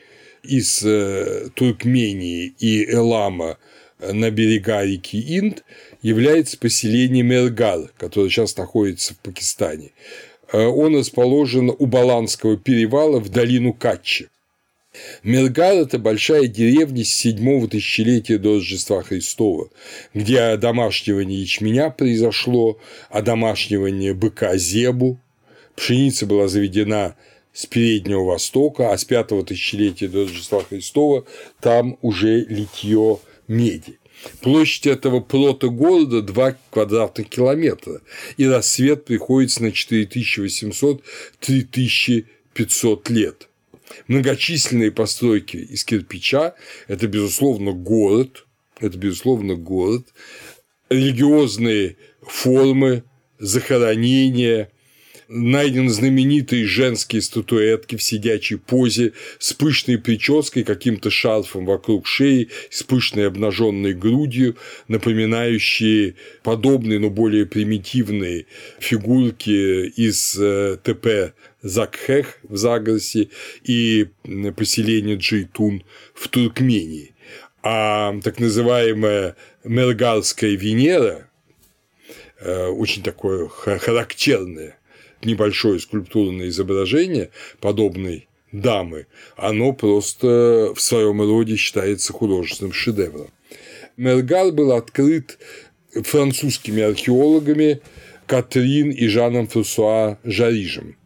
из э, Туркмении и Элама на берега реки Инд является поселение Мергал, которое сейчас находится в Пакистане. Э, он расположен у Баланского перевала в долину Катчи. Мергал – это большая деревня с седьмого тысячелетия до Рождества Христова, где одомашнивание ячменя произошло, одомашнивание быка Зебу, пшеница была заведена с Переднего Востока, а с пятого тысячелетия до Рождества Христова там уже литье меди. Площадь этого плота города 2 квадратных километра, и рассвет приходится на 4800-3500 лет. Многочисленные постройки из кирпича – это, безусловно, город, это, безусловно, город, религиозные формы, захоронения, найдены знаменитые женские статуэтки в сидячей позе с пышной прической, каким-то шарфом вокруг шеи, с пышной обнаженной грудью, напоминающие подобные, но более примитивные фигурки из э, ТП Закхех в Загросе и поселение Джейтун в Туркмении. А так называемая Мергалская Венера, э, очень такое характерное небольшое скульптурное изображение подобной дамы, оно просто в своем роде считается художественным шедевром. Мергал был открыт французскими археологами Катрин и Жаном Франсуа Жарижем.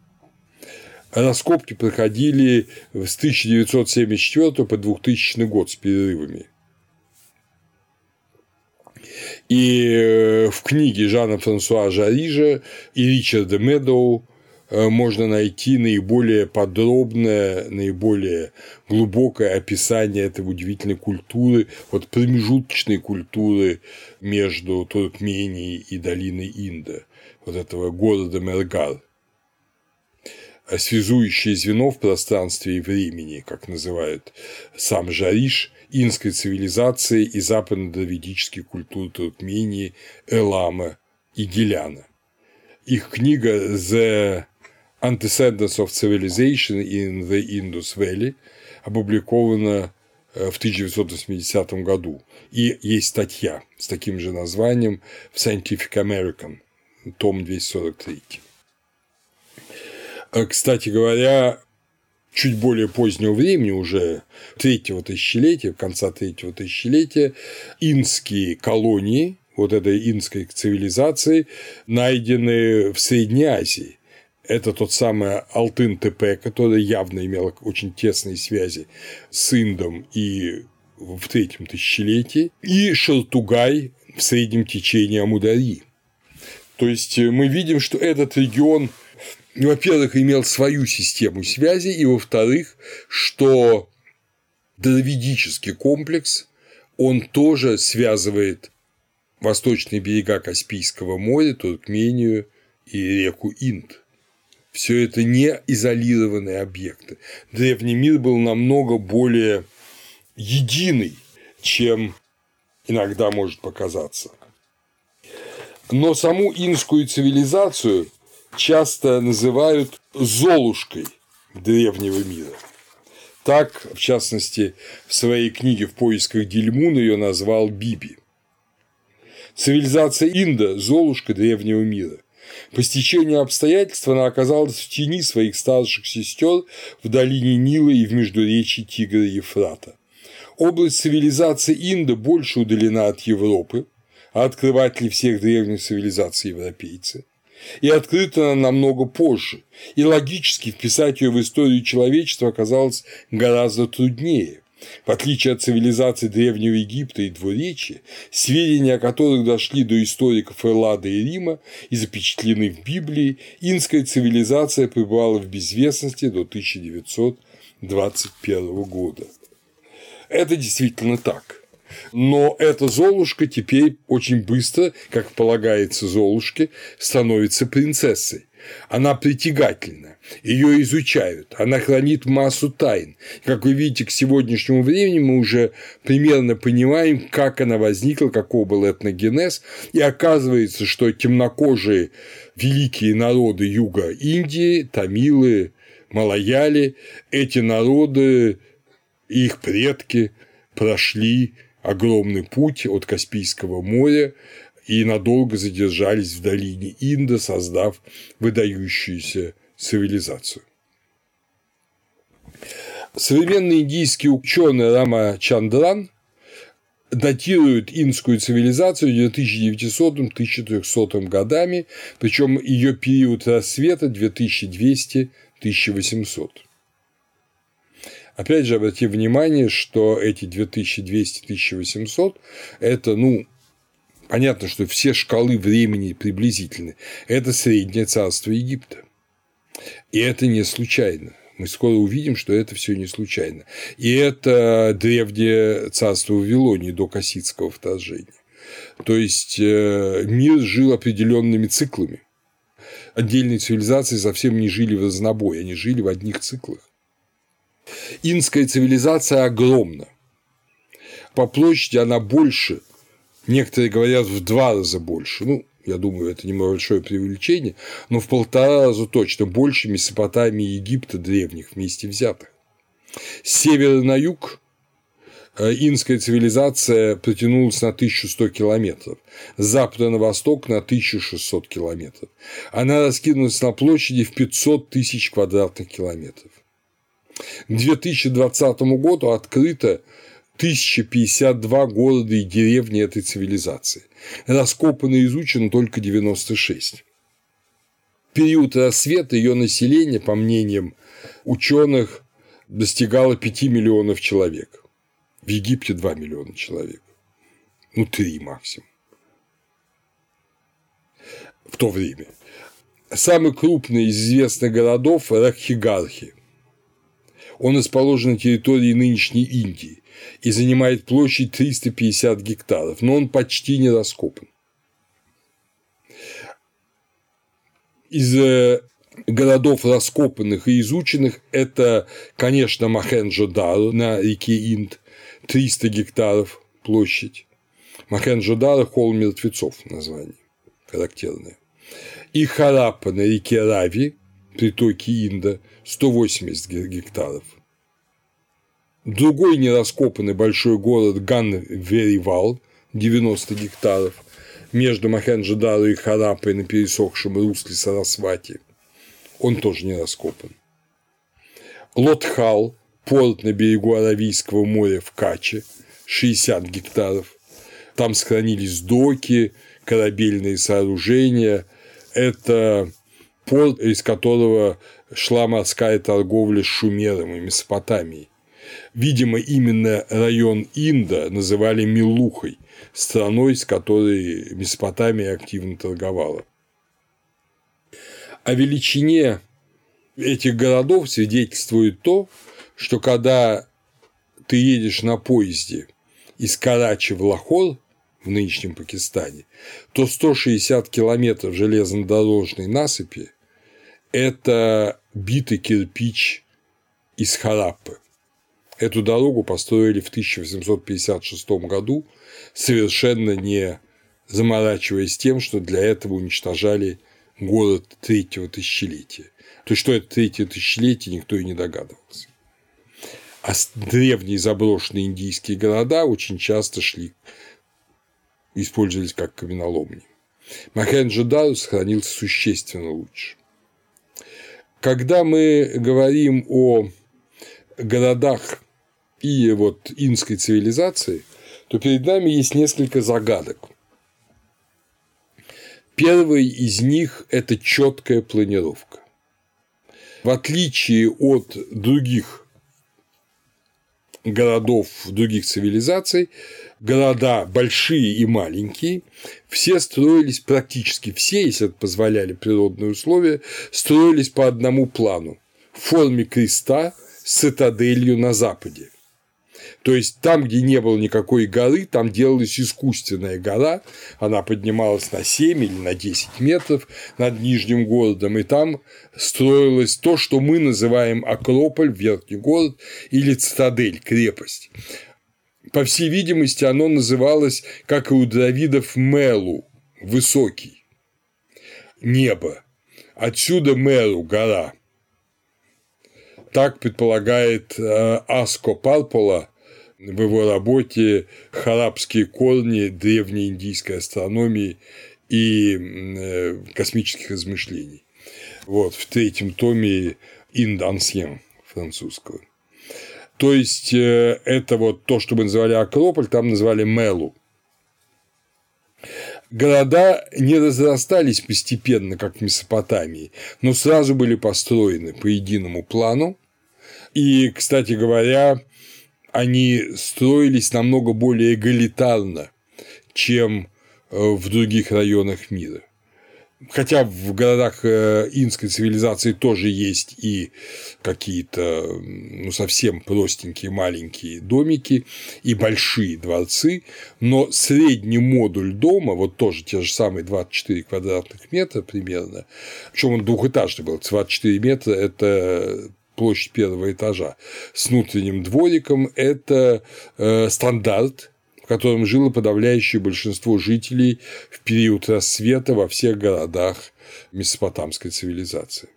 Раскопки проходили с 1974 по 2000 год с перерывами. И э, в книге Жана Франсуа Жарижа и Ричарда Медоу э, можно найти наиболее подробное, наиболее глубокое описание этой удивительной культуры, вот промежуточной культуры между Туркменией и долиной Инда, вот этого города Мергар связующее звено в пространстве и времени, как называют сам Жариш, инской цивилизации и западно-давидических культур Туркмении, Элама и Геляна. Их книга «The Antecedents of Civilization in the Indus Valley» опубликована э, в 1980 году. И есть статья с таким же названием в Scientific American, том 243. Э, кстати говоря, чуть более позднего времени, уже третьего тысячелетия, конца третьего тысячелетия, инские колонии вот этой инской цивилизации найдены в Средней Азии. Это тот самый Алтын-ТП, который явно имел очень тесные связи с Индом и в третьем тысячелетии, и Шартугай в среднем течении Амудари. То есть мы видим, что этот регион во-первых, имел свою систему связи, и, во-вторых, что дравидический комплекс, он тоже связывает восточные берега Каспийского моря, Туркмению и реку Инд. Все это не изолированные объекты. Древний мир был намного более единый, чем иногда может показаться. Но саму инскую цивилизацию часто называют «золушкой» древнего мира. Так, в частности, в своей книге «В поисках Дельмуна» ее назвал Биби. Цивилизация Инда – Золушка древнего мира. По стечению обстоятельств она оказалась в тени своих старших сестер в долине Нила и в междуречии Тигра и Ефрата. Область цивилизации Инда больше удалена от Европы, а открыватели всех древних цивилизаций – европейцы и открыта она намного позже, и логически вписать ее в историю человечества оказалось гораздо труднее. В отличие от цивилизации Древнего Египта и Двуречия, сведения о которых дошли до историков Эллада и Рима и запечатлены в Библии, инская цивилизация пребывала в безвестности до 1921 года. Это действительно так. Но эта Золушка теперь очень быстро, как полагается Золушке, становится принцессой. Она притягательна, ее изучают, она хранит массу тайн. Как вы видите, к сегодняшнему времени мы уже примерно понимаем, как она возникла, каков был этногенез, и оказывается, что темнокожие великие народы юга Индии, тамилы, малаяли, эти народы, их предки прошли огромный путь от Каспийского моря и надолго задержались в долине Инда, создав выдающуюся цивилизацию. Современный индийский ученый Рама Чандран датирует инскую цивилизацию 2900-1300 годами, причем ее период рассвета 2200-1800. Опять же, обратим внимание, что эти 2200-1800 – это, ну, понятно, что все шкалы времени приблизительны. Это среднее царство Египта. И это не случайно. Мы скоро увидим, что это все не случайно. И это древнее царство Вавилонии до Кассидского вторжения. То есть э, мир жил определенными циклами. Отдельные цивилизации совсем не жили в разнобой, они жили в одних циклах. Инская цивилизация огромна. По площади она больше, некоторые говорят в два раза больше, ну, я думаю, это небольшое преувеличение, но в полтора раза точно больше Месопотамии и Египта древних вместе взятых. С севера на юг э, инская цивилизация протянулась на 1100 километров, с запада на восток на 1600 километров. Она раскинулась на площади в 500 тысяч квадратных километров. К 2020 году открыто 1052 города и деревни этой цивилизации. Раскопано и изучено только 96. В период рассвета ее население, по мнениям ученых, достигало 5 миллионов человек. В Египте 2 миллиона человек. Ну, 3 максимум. В то время. Самый крупный из известных городов – Рахигархи. Он расположен на территории нынешней Индии и занимает площадь 350 гектаров, но он почти не раскопан. Из э, городов раскопанных и изученных это, конечно, Махенджо-Дару на реке Инд, 300 гектаров площадь. Махенджо-Дару – холм мертвецов название характерное. И Хараппа на реке Рави, притоке Инда, 180 гектаров – Другой нераскопанный большой город Ган-Веривал, 90 гектаров, между Махенджо-Дару и Харапой на пересохшем русле Сарасвати. Он тоже не раскопан. Лотхал, порт на берегу Аравийского моря в Каче, 60 гектаров. Там сохранились доки, корабельные сооружения. Это порт, из которого шла морская торговля с Шумером и Месопотамией. Видимо, именно район Инда называли Милухой, страной, с которой Месопотамия активно торговала. О величине этих городов свидетельствует то, что когда ты едешь на поезде из Карачи в Лахор в нынешнем Пакистане, то 160 километров железнодорожной насыпи – это битый кирпич из Хараппы. Эту дорогу построили в 1856 году, совершенно не заморачиваясь тем, что для этого уничтожали город третьего тысячелетия. То есть, что это третье тысячелетие, никто и не догадывался. А древние заброшенные индийские города очень часто шли, использовались как каменоломни. Махенджо-Дару сохранился существенно лучше. Когда мы говорим о городах и вот инской цивилизации, то перед нами есть несколько загадок. Первый из них – это четкая планировка. В отличие от других городов, других цивилизаций, города большие и маленькие, все строились практически все, если это позволяли природные условия, строились по одному плану в форме креста с цитаделью на западе. То есть там, где не было никакой горы, там делалась искусственная гора, она поднималась на 7 или на 10 метров над Нижним городом, и там строилось то, что мы называем Акрополь, Верхний город, или цитадель, крепость. По всей видимости, оно называлось, как и у дравидов, Мелу, высокий, небо. Отсюда Меру, гора. Так предполагает э, Аско Парпола в его работе «Харабские корни древней индийской астрономии и э, космических размышлений». Вот, в третьем томе «Инд Ансьен» французского. То есть, э, это вот то, что мы называли Акрополь, там назвали Мелу. Города не разрастались постепенно, как в Месопотамии, но сразу были построены по единому плану. И, кстати говоря, они строились намного более эгалитарно, чем э, в других районах мира. Хотя в городах э, инской цивилизации тоже есть и какие-то ну, совсем простенькие маленькие домики и большие дворцы, но средний модуль дома, вот тоже те же самые 24 квадратных метра примерно, причем он двухэтажный был, 24 метра – это площадь первого этажа, с внутренним двориком – это э, стандарт котором жило подавляющее большинство жителей в период рассвета во всех городах месопотамской цивилизации.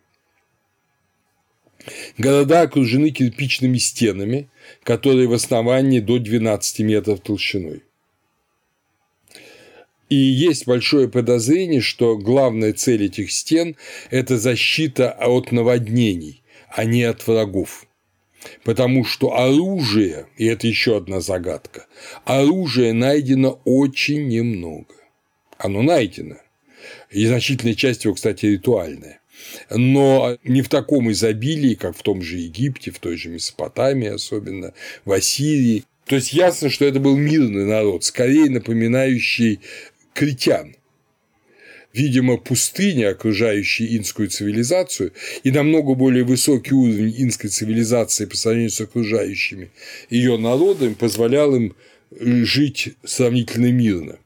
Города окружены кирпичными стенами, которые в основании до 12 метров толщиной. И есть большое подозрение, что главная цель этих стен – это защита от наводнений, а не от врагов. Потому что оружие, и это еще одна загадка, оружия найдено очень немного. Оно найдено. И значительная часть его, кстати, ритуальная. Но не в таком изобилии, как в том же Египте, в той же Месопотамии особенно, в Ассирии. То есть ясно, что это был мирный народ, скорее напоминающий критян – видимо, пустыня, окружающая инскую цивилизацию, и намного более высокий уровень инской цивилизации по сравнению с окружающими ее народами позволял им э, жить сравнительно мирно.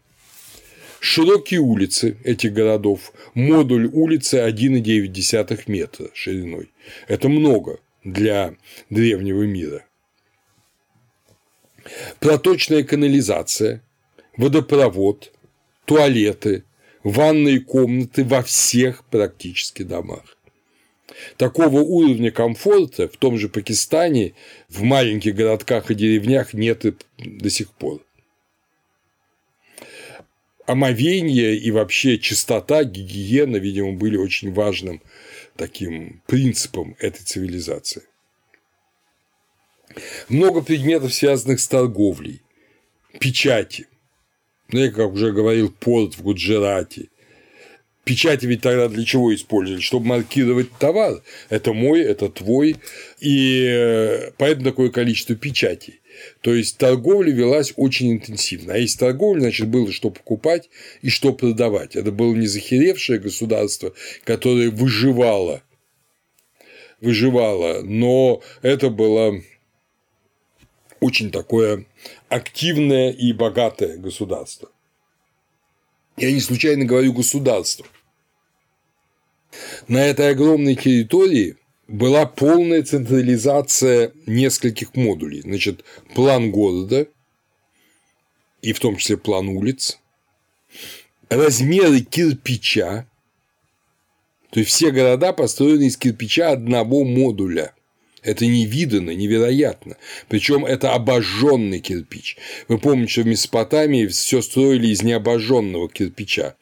Широкие улицы этих городов, модуль улицы 1,9 метра шириной. Это много для древнего мира. Проточная канализация, водопровод, туалеты, ванные комнаты во всех практически домах. Такого уровня комфорта в том же Пакистане в маленьких городках и деревнях нет и до сих пор. Омовение и вообще чистота, гигиена, видимо, были очень важным таким принципом этой цивилизации. Много предметов, связанных с торговлей, печати – ну, я, как уже говорил, порт в Гуджарате. Печати ведь тогда для чего использовали? Чтобы маркировать товар. Это мой, это твой. И э, поэтому такое количество печатей. То есть торговля велась очень интенсивно. А если торговля, значит, было что покупать и что продавать. Это было не захеревшее государство, которое выживало. Выживало, но это было очень такое активное и богатое государство. Я не случайно говорю государство. На этой огромной территории была полная централизация нескольких модулей. Значит, план города, и в том числе план улиц, размеры кирпича, то есть все города построены из кирпича одного модуля. Это невиданно, невероятно. Причем это обожженный кирпич. Вы помните, что в Месопотамии все строили из необожженного кирпича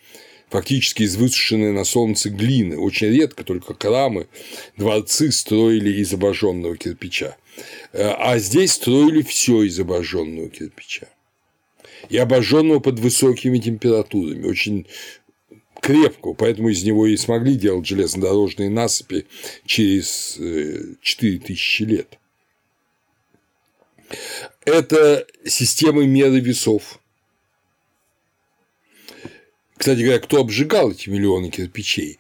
фактически из высушенной на солнце глины. Очень редко только храмы, дворцы строили из обожженного кирпича. А здесь строили все из обожженного кирпича. И обожженного под высокими температурами. Очень крепкого, поэтому из него и смогли делать железнодорожные насыпи через 4000 э, лет. Это системы меры весов. Кстати говоря, кто обжигал эти миллионы кирпичей?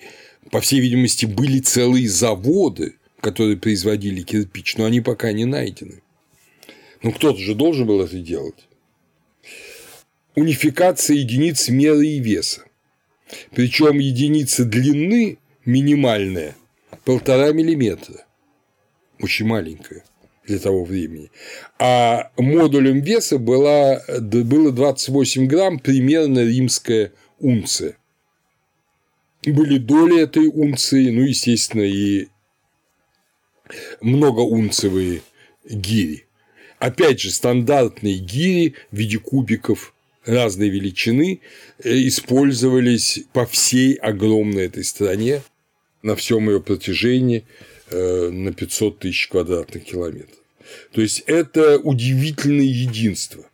По всей видимости, были целые заводы, которые производили кирпич, но они пока не найдены. Ну, кто-то же должен был это делать. Унификация единиц меры и веса. Причем единица длины минимальная полтора миллиметра. Очень маленькая для того времени. А модулем веса была, было 28 грамм, примерно римская унция. Были доли этой унции, ну, естественно, и многоунцевые гири. Опять же, стандартные гири в виде кубиков разной величины э, использовались по всей огромной этой стране на всем ее протяжении э, на 500 тысяч квадратных километров. То есть это удивительное единство.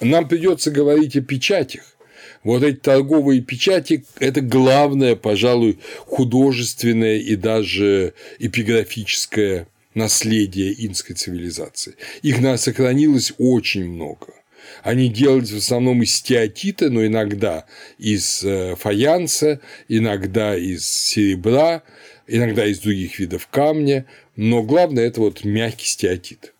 Нам придется говорить о печатях. Вот эти торговые печати – это главное, пожалуй, художественное и даже эпиграфическое наследие инской цивилизации. Их нас сохранилось очень много. Они делались в основном из стеатита, но иногда из э, фаянса, иногда из серебра, иногда из других видов камня, но главное – это вот мягкий стеатит.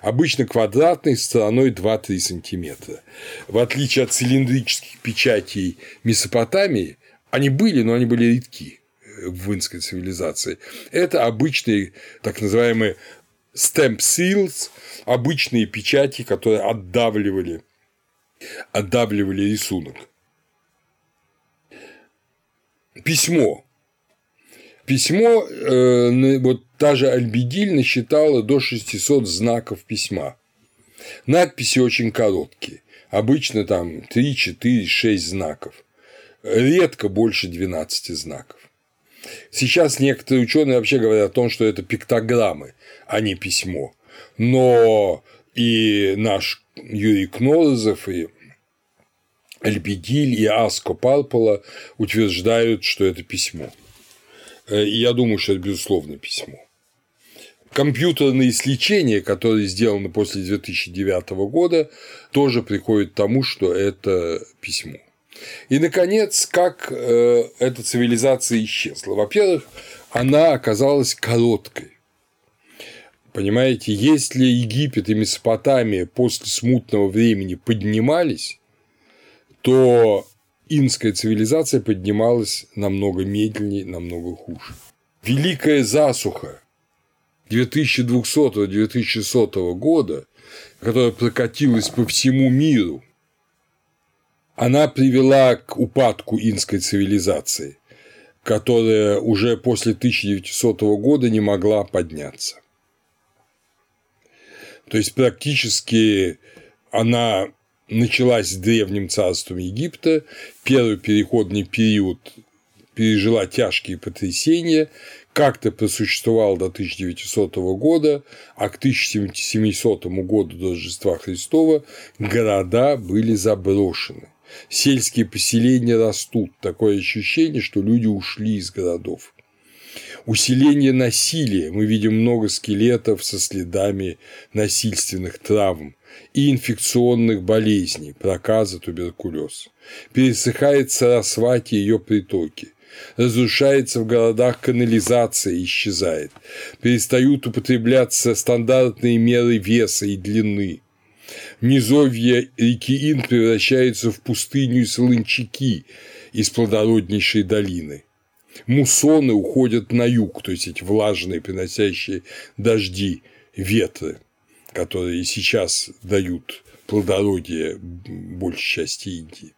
Обычно квадратный, стороной 2-3 сантиметра. В отличие от цилиндрических печатей Месопотамии, они были, но они были редки в инской цивилизации. Это обычные так называемые stamp seals, обычные печати, которые отдавливали, отдавливали рисунок. Письмо. Письмо, э, вот та же Альбедиль насчитала до 600 знаков письма. Надписи очень короткие, обычно там 3, 4, 6 знаков, редко больше 12 знаков. Сейчас некоторые ученые вообще говорят о том, что это пиктограммы, а не письмо. Но и наш Юрий Кнорозов, и Альбедиль, и Аско Парпола утверждают, что это письмо. Э, и я думаю, что это безусловно письмо. Компьютерные исследования, которые сделаны после 2009 года, тоже приходят к тому, что это письмо. И, наконец, как э, эта цивилизация исчезла? Во-первых, она оказалась короткой. Понимаете, если Египет и Месопотамия после смутного времени поднимались, то инская цивилизация поднималась намного медленнее, намного хуже. Великая засуха 2200-2100 года, которая прокатилась по всему миру, она привела к упадку инской цивилизации, которая уже после 1900 года не могла подняться. То есть практически она началась с древним царством Египта, первый переходный период пережила тяжкие потрясения, как-то просуществовал до 1900 года, а к 1700 году до Рождества Христова города были заброшены. Сельские поселения растут, такое ощущение, что люди ушли из городов. Усиление насилия. Мы видим много скелетов со следами насильственных травм и инфекционных болезней, проказа, туберкулез. Пересыхает Сарасвати и ее притоки. Разрушается в городах канализация, исчезает. Перестают употребляться стандартные меры веса и длины. Низовья реки Ин превращаются в пустыню и солончаки из плодороднейшей долины. Муссоны уходят на юг, то есть эти влажные, приносящие дожди, ветры, которые сейчас дают плодородие большей части Индии.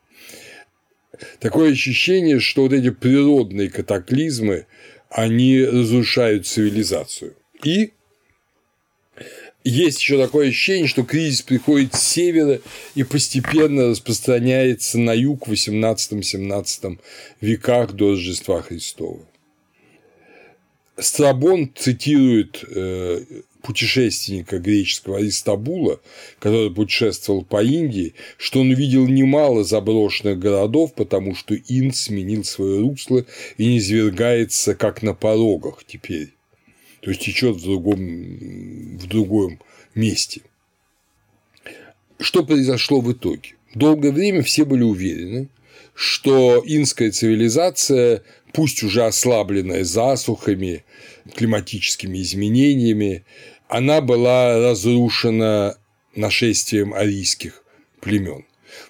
Такое ощущение, что вот эти природные катаклизмы, они разрушают цивилизацию. И есть еще такое ощущение, что кризис приходит с севера и постепенно распространяется на юг в 18-17 веках до Рождества Христова. Страбон цитирует э, путешественника греческого Аристабула, который путешествовал по Индии, что он видел немало заброшенных городов, потому что Инд сменил свое русло и не извергается, как на порогах теперь то есть течет в другом, в другом месте. Что произошло в итоге? Долгое время все были уверены, что инская цивилизация, пусть уже ослабленная засухами, климатическими изменениями, она была разрушена нашествием арийских племен.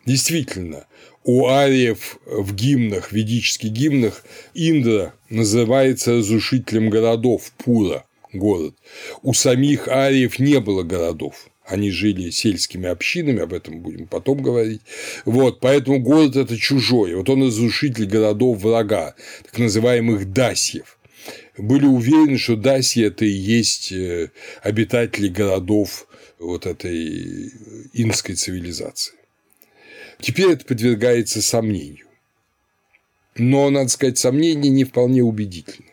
Действительно, у ариев в гимнах, ведических гимнах, Индра называется разрушителем городов Пура, город. У самих ариев не было городов. Они жили сельскими общинами, об этом будем потом говорить. Вот, поэтому город – это чужой. Вот он разрушитель городов врага, так называемых дасьев. были уверены, что даси – это и есть э, обитатели городов вот этой инской цивилизации. Теперь это подвергается сомнению. Но, надо сказать, сомнение не вполне убедительно.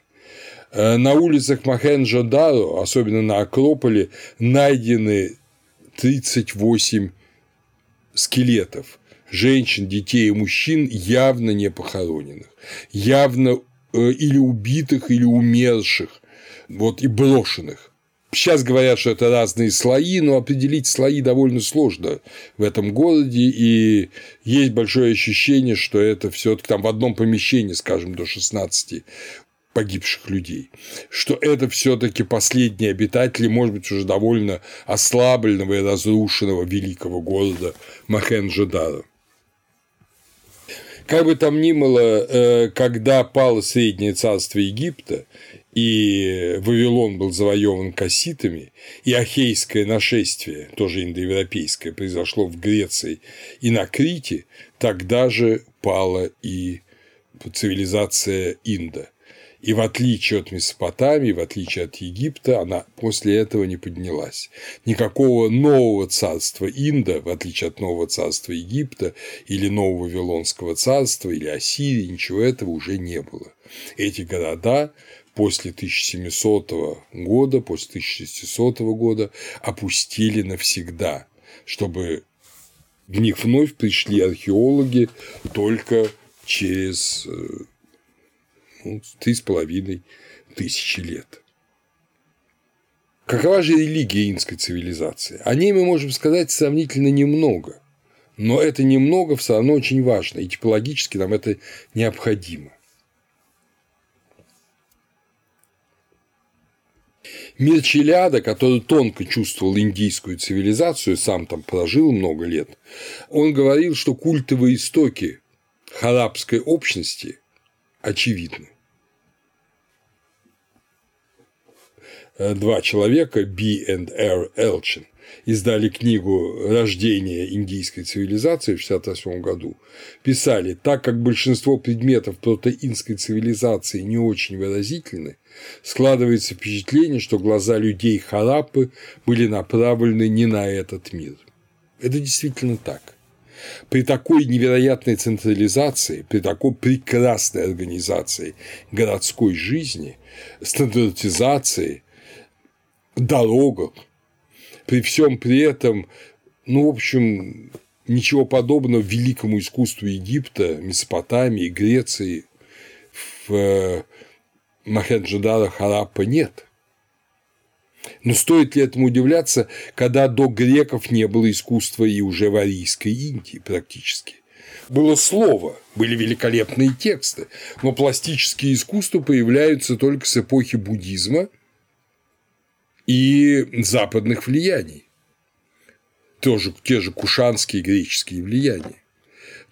Э, на улицах Махенджо-Даро, особенно на Акрополе, найдены 38 скелетов. Женщин, детей и мужчин, явно не похороненных, явно э, или убитых, или умерших, вот, и брошенных. Сейчас говорят, что это разные слои, но определить слои довольно сложно в этом городе, и есть большое ощущение, что это все таки там в одном помещении, скажем, до 16 погибших людей, что это все-таки последние обитатели, может быть, уже довольно ослабленного и разрушенного великого города Махенджо-Дара. Как бы там ни было, э, когда пало Среднее царство Египта, и Вавилон был завоеван касситами, и Ахейское нашествие, тоже индоевропейское, произошло в Греции и на Крите, тогда же пала и цивилизация Инда. И в отличие от Месопотамии, в отличие от Египта, она после этого не поднялась. Никакого нового царства Инда, в отличие от нового царства Египта или нового Вавилонского царства или Ассирии, ничего этого уже не было. Эти города после 1700 года, после 1600 года опустили навсегда, чтобы в них вновь пришли археологи только через э, ну, три с половиной тысячи лет. Какова же религия инской цивилизации? О ней мы можем сказать сравнительно немного, но это немного все равно очень важно, и типологически нам это необходимо. Мир Челяда, который тонко чувствовал индийскую цивилизацию, сам там прожил много лет, он говорил, что культовые истоки харабской общности очевидны. Два человека, B and R. Элчин, издали книгу «Рождение индийской цивилизации» в 1968 году, писали, так как большинство предметов протеинской цивилизации не очень выразительны, складывается впечатление, что глаза людей Хараппы были направлены не на этот мир. Это действительно так. При такой невероятной централизации, при такой прекрасной организации городской жизни, стандартизации, дорогах. При всем при этом, ну, в общем, ничего подобного великому искусству Египта, Месопотамии, Греции в э, Махенджадара Хараппа нет. Но стоит ли этому удивляться, когда до греков не было искусства и уже в Арийской Индии практически? Было слово, были великолепные тексты, но пластические искусства появляются только с эпохи буддизма – и западных влияний. Тоже те же кушанские греческие влияния.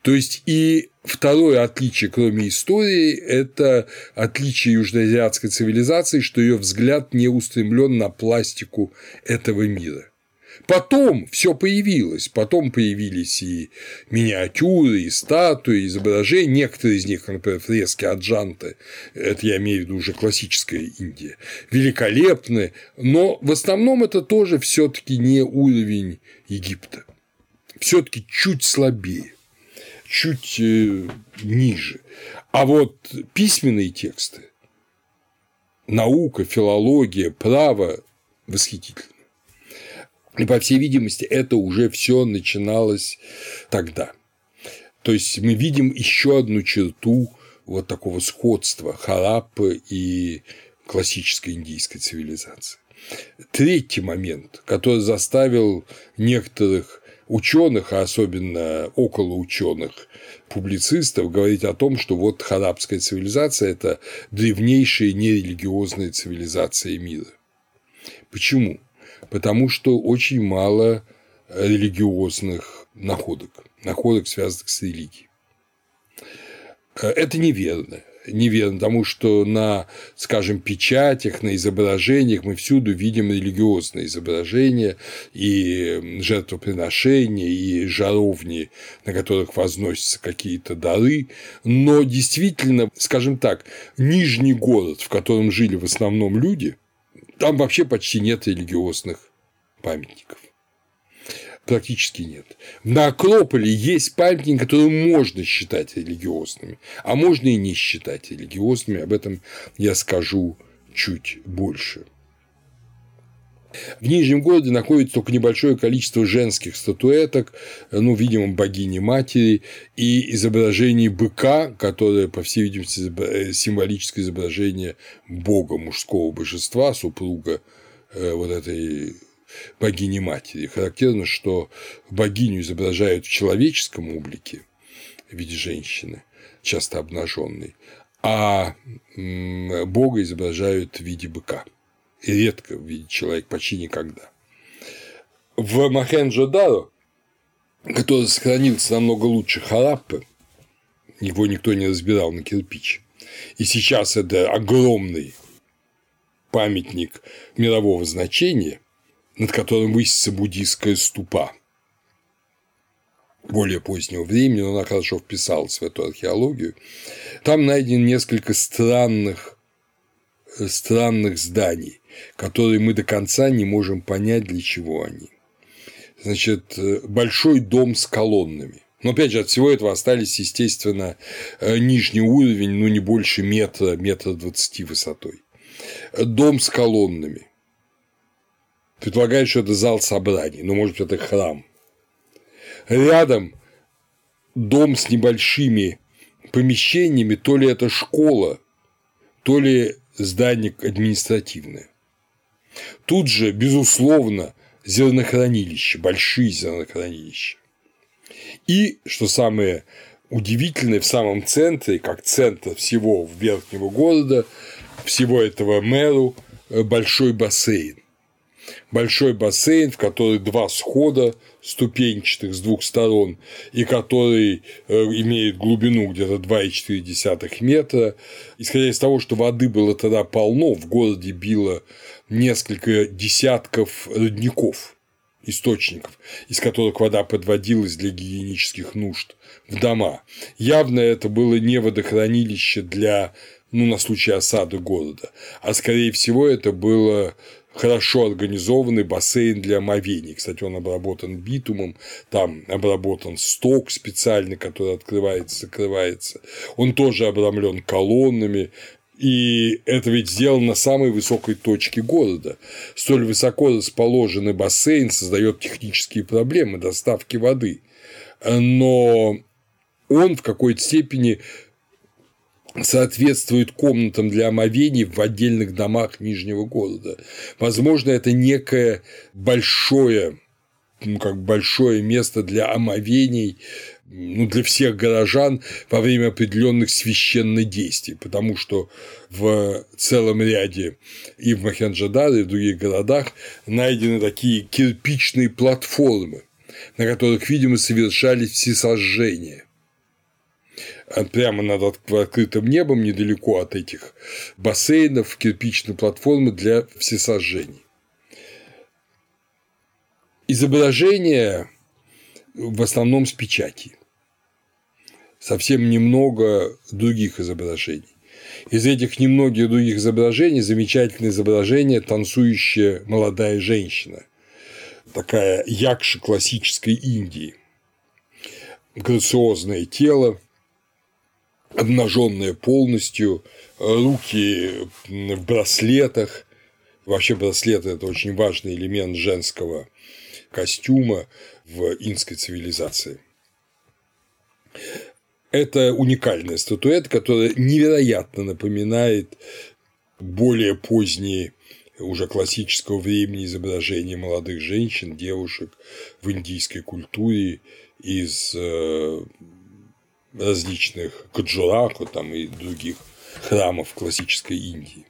То есть и второе отличие, кроме истории, это отличие южноазиатской цивилизации, что ее взгляд не устремлен на пластику этого мира. Потом все появилось, потом появились и миниатюры, и статуи, и изображения, некоторые из них, например, фрески Аджанты, это я имею в виду уже классическая Индия, великолепны, но в основном это тоже все таки не уровень Египта, все таки чуть слабее, чуть э, ниже. А вот письменные тексты, наука, филология, право восхитительны. И, по всей видимости, это уже все начиналось тогда. То есть мы видим еще одну черту вот такого сходства Хараппы и классической индийской цивилизации. Третий момент, который заставил некоторых ученых, а особенно около ученых публицистов, говорить о том, что вот харабская цивилизация – это древнейшая нерелигиозная цивилизация мира. Почему? Потому что очень мало религиозных находок, находок, связанных с религией. Это неверно. неверно, потому что на, скажем, печатях, на изображениях мы всюду видим религиозные изображения и жертвоприношения, и жаровни, на которых возносятся какие-то дары, но действительно, скажем так, нижний город, в котором жили в основном люди, там вообще почти нет религиозных памятников практически нет. На Акрополе есть памятники, которые можно считать религиозными, а можно и не считать религиозными. Об этом я скажу чуть больше. В Нижнем городе находится только небольшое количество женских статуэток, ну, видимо, богини-матери и изображений быка, которое, по всей видимости, э, символическое изображение бога мужского божества, супруга э, вот этой богини-матери. Характерно, что богиню изображают в человеческом облике в виде женщины, часто обнаженной, а бога изображают в виде быка. Редко в виде человека, почти никогда. В Махенджо-Даро, который сохранился намного лучше Хараппы, его никто не разбирал на кирпич, и сейчас это огромный памятник мирового значения, над которым высится буддийская ступа более позднего времени, но она хорошо вписалась в эту археологию. Там найдено несколько странных, странных зданий, которые мы до конца не можем понять, для чего они. Значит, большой дом с колоннами. Но опять же, от всего этого остались, естественно, нижний уровень, ну не больше метра, метра двадцати высотой. Дом с колоннами предполагает, что это зал собраний, ну, может быть, это храм. Рядом дом с небольшими помещениями, то ли это школа, то ли здание административное. Тут же, безусловно, зернохранилище, большие зернохранилища. И, что самое удивительное, в самом центре, как центр всего верхнего города, всего этого мэру, большой бассейн большой бассейн, в который два схода ступенчатых с двух сторон, и который э, имеет глубину где-то 2,4 метра. Исходя из того, что воды было тогда полно, в городе било несколько десятков родников, источников, из которых вода подводилась для гигиенических нужд в дома. Явно это было не водохранилище для ну, на случай осады города, а скорее всего это было хорошо организованный бассейн для омовений. Кстати, он обработан битумом, там обработан сток специальный, который открывается, закрывается. Он тоже обрамлен колоннами, и это ведь сделано на самой высокой точке города. Столь высоко расположенный бассейн создает технические проблемы доставки воды. Но он в какой-то степени соответствует комнатам для омовений в отдельных домах Нижнего города. Возможно, это некое большое ну, как большое место для омовений ну, для всех горожан во время определенных священных действий, потому что в целом ряде и в Махенджадаре, и в других городах найдены такие кирпичные платформы, на которых, видимо, совершались все сожжения прямо над открытым небом, недалеко от этих бассейнов, кирпичной платформы для всесожжений. Изображения в основном с печати. Совсем немного других изображений. Из этих немногих других изображений замечательное изображение танцующая молодая женщина, такая якша классической Индии. Грациозное тело, обнаженная полностью, руки в браслетах. Вообще браслеты – это очень важный элемент женского костюма в инской цивилизации. Это уникальная статуэтка, которая невероятно напоминает более поздние уже классического времени изображения молодых женщин, девушек в индийской культуре из э, различных Каджураку там, и других храмов классической Индии.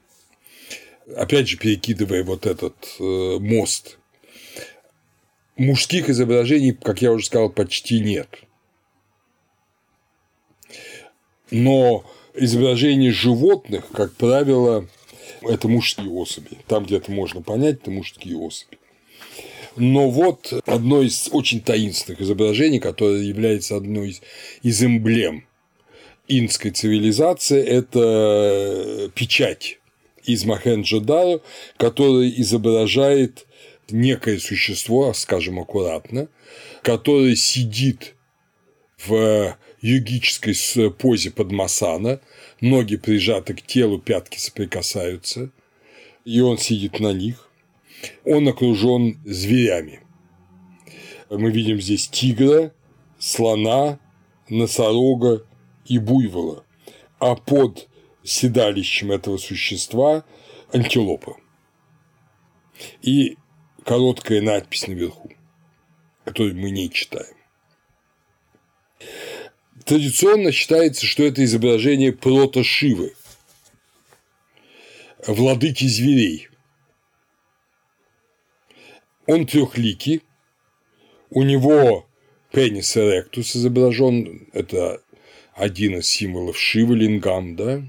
Опять же, перекидывая вот этот э, мост, мужских изображений, как я уже сказал, почти нет. Но изображения животных, как правило, это мужские особи. Там, где это можно понять, это мужские особи. Но вот одно из очень таинственных изображений, которое является одной из, из эмблем инской цивилизации, это печать из Махенджо-Даро, которая изображает некое существо, скажем аккуратно, которое сидит в йогической позе подмасана, ноги прижаты к телу, пятки соприкасаются, и он сидит на них. Он окружен зверями. Мы видим здесь тигра, слона, носорога и буйвола, а под седалищем этого существа антилопа. И короткая надпись наверху, которую мы не читаем. Традиционно считается, что это изображение прото-шивы, владыки зверей. Он трехликий, у него пенис эректус изображен, это один из символов Шивы Лингам, да,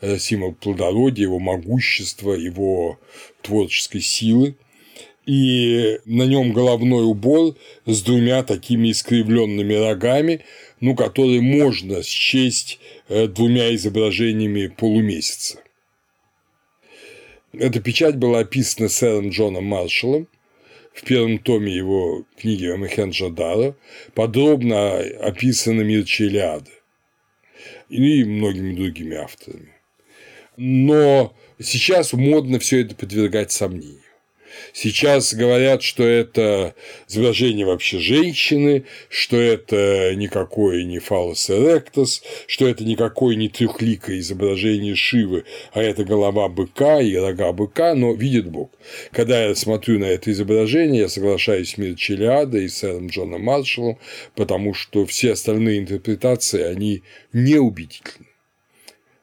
э, символ плодородия, его могущества, его творческой силы и на нем головной убор с двумя такими искривленными рогами, ну, которые можно счесть э, двумя изображениями полумесяца. Эта печать была описана сэром Джоном Маршалом в первом томе его книги Махенджадара, подробно описана мир Челиады и многими другими авторами. Но сейчас модно все это подвергать сомнению. Сейчас говорят, что это изображение вообще женщины, что это никакой не фалос эректос, что это никакой не трехликое изображение Шивы, а это голова быка и рога быка, но видит Бог. Когда я смотрю на это изображение, я соглашаюсь с Мир Челиада и сэром Джоном Маршалом, потому что все остальные интерпретации, они неубедительны.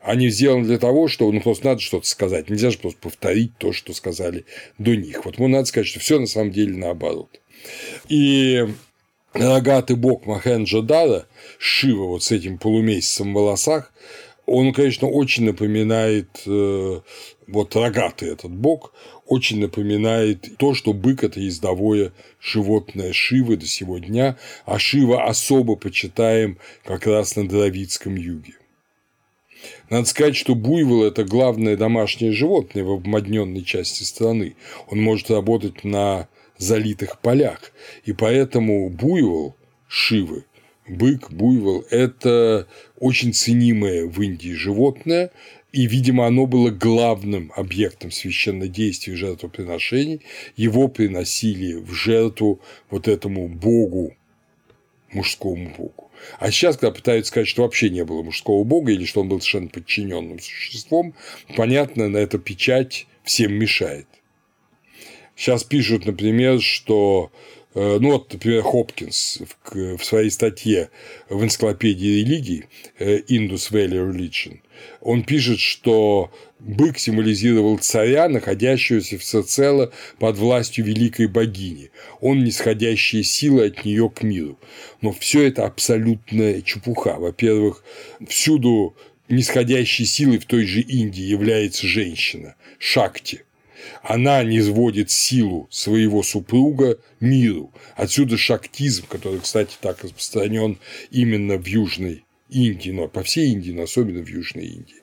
Они сделаны для того, что ну, просто надо что-то сказать. Нельзя же просто повторить то, что сказали до них. Вот ему надо сказать, что все на самом деле наоборот. И рогатый бог Махенджа Дара, Шива вот с этим полумесяцем в волосах, он, конечно, очень напоминает, э, вот рогатый этот бог, очень напоминает то, что бык – это ездовое животное Шивы до сего дня, а Шива особо почитаем как раз на Дравидском юге. Надо сказать, что буйвол – это главное домашнее животное в обмодненной части страны. Он может работать на залитых полях. И поэтому буйвол Шивы, бык, буйвол – это очень ценимое в Индии животное, и, видимо, оно было главным объектом священнодействия жертвоприношений. Его приносили в жертву вот этому богу, мужскому богу. А сейчас, когда пытаются сказать, что вообще не было мужского бога или что он был совершенно подчиненным существом, понятно, на это печать всем мешает. Сейчас пишут, например, что Э, ну вот, например, Хопкинс в своей статье в энциклопедии религий э, Indus Valley Religion, он пишет, что бык символизировал царя, находящегося всецело под властью великой богини, он нисходящие силы от нее к миру. Но все это абсолютная чепуха. Во-первых, всюду нисходящей силой в той же Индии является женщина – Шакти – она не силу своего супруга миру. Отсюда шактизм, который, кстати, так распространен именно в Южной Индии, но по всей Индии, но особенно в Южной Индии.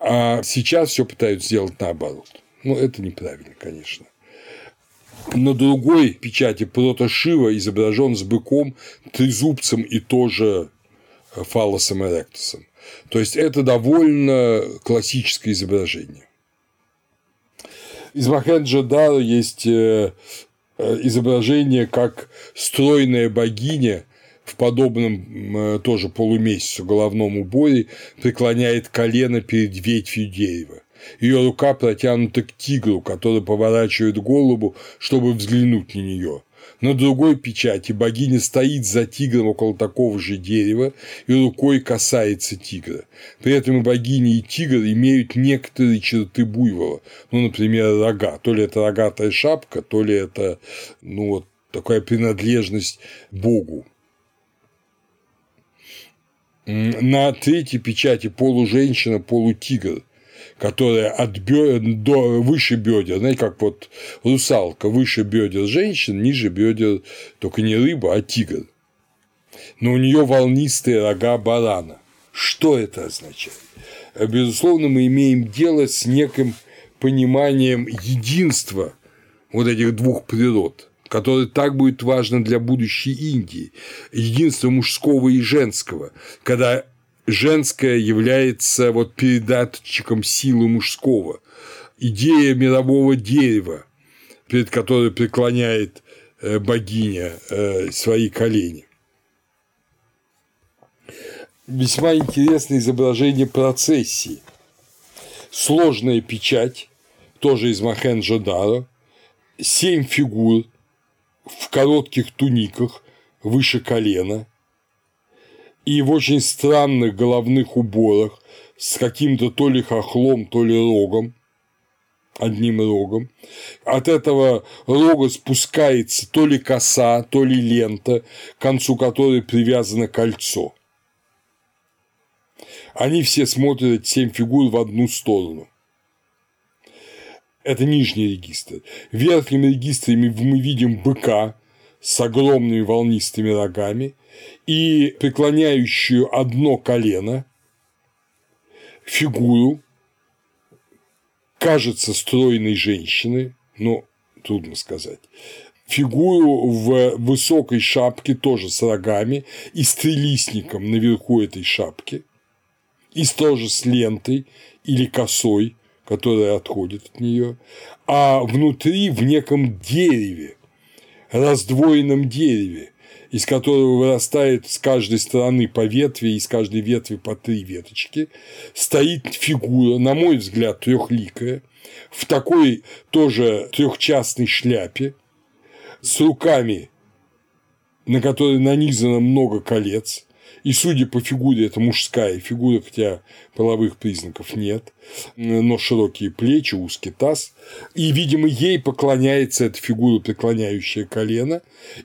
А сейчас все пытаются сделать наоборот. Ну, это неправильно, конечно. На другой печати протошива изображен с быком, трезубцем и тоже фалосом эректусом. То есть это довольно классическое изображение. Из Махенджо-Даро есть э, э, изображение, как стройная богиня в подобном э, тоже полумесяцу головном уборе преклоняет колено перед ветвью дерева. Ее рука протянута к тигру, который поворачивает голову, чтобы взглянуть на нее. На другой печати богиня стоит за тигром около такого же дерева и рукой касается тигра. При этом и богиня, и тигр имеют некоторые черты буйвола, ну, например, рога. То ли это рогатая шапка, то ли это ну, вот такая принадлежность Богу. На третьей печати полуженщина, полутигр, которая от бё... до выше бедер, знаете, как вот русалка, выше бедер женщин, ниже бедер только не рыба, а тигр. Но у нее волнистые рога барана. Что это означает? Безусловно, мы имеем дело с неким пониманием единства вот этих двух природ, которое так будет важно для будущей Индии, единство мужского и женского, когда женское является вот передатчиком силы мужского, идея мирового дерева, перед которой преклоняет э, богиня э, свои колени. Весьма интересное изображение процессии. Сложная печать, тоже из Махенджо-Даро, семь фигур в коротких туниках выше колена и в очень странных головных уборах с каким-то то ли хохлом, то ли рогом, одним рогом. От этого рога спускается то ли коса, то ли лента, к концу которой привязано кольцо. Они все смотрят семь фигур в одну сторону. Это нижний регистр. В верхнем регистре мы видим быка с огромными волнистыми рогами и преклоняющую одно колено фигуру, кажется, стройной женщины, но трудно сказать, фигуру в высокой шапке, тоже с рогами, и с трилистником наверху этой шапки, и тоже с лентой или косой, которая отходит от нее, а внутри в неком дереве, раздвоенном дереве, из которого вырастает с каждой стороны по ветви и с каждой ветви по три веточки, стоит фигура, на мой взгляд, трехликая, в такой тоже трехчастной шляпе, с руками, на которые нанизано много колец, и, судя по фигуре, это мужская фигура, хотя половых признаков нет, но широкие плечи, узкий таз. И, видимо, ей поклоняется эта фигура, преклоняющая колено,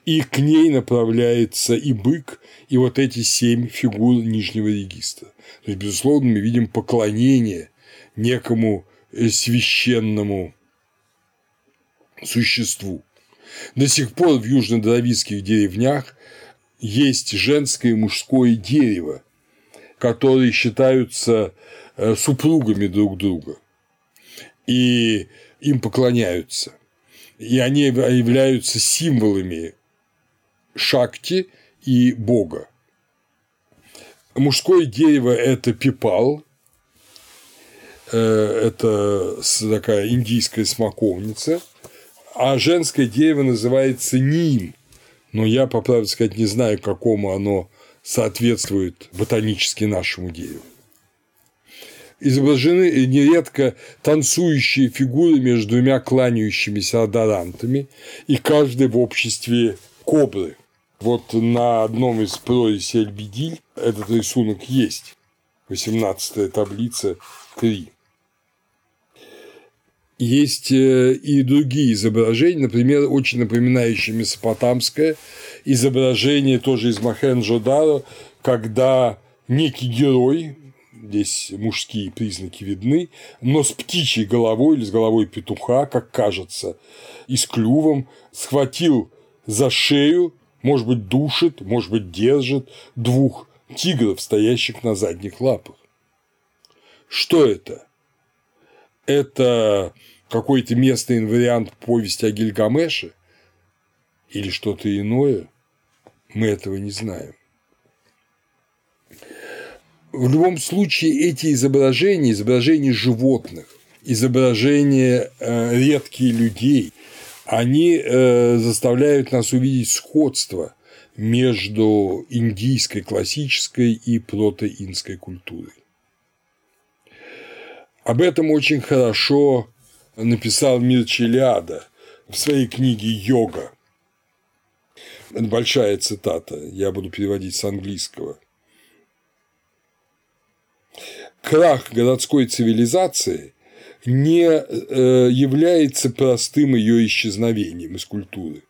и к ней направляется и бык, и вот эти семь фигур нижнего регистра. То есть, безусловно, мы видим поклонение некому э, священному существу. До сих пор в южно-дровицких деревнях есть женское и мужское дерево, которые считаются э, супругами друг друга, и им поклоняются. И они являются символами шакти и бога. Мужское дерево – это пипал, э, это такая индийская смоковница, а женское дерево называется ним, но я, по правде сказать, не знаю, какому оно соответствует ботанически нашему дереву. Изображены нередко танцующие фигуры между двумя кланяющимися адорантами, и каждый в обществе кобры. Вот на одном из прорези Альбедиль этот рисунок есть. 18 таблица 3. Есть э, и другие изображения, например, очень напоминающие месопотамское изображение тоже из Махенджо-Даро, когда некий герой, здесь мужские признаки видны, но с птичьей головой или с головой петуха, как кажется, и с клювом, схватил за шею, может быть, душит, может быть, держит двух тигров, стоящих на задних лапах. Что это? Это какой-то местный вариант повести о Гильгамеше или что-то иное, мы этого не знаем. В любом случае эти изображения, изображения животных, изображения э, редких людей, они э, заставляют нас увидеть сходство между индийской классической и протоинской культурой. Об этом очень хорошо написал Мирчелиада в своей книге «Йога». Это большая цитата, я буду переводить с английского. Крах городской цивилизации не э, является простым ее исчезновением из культуры,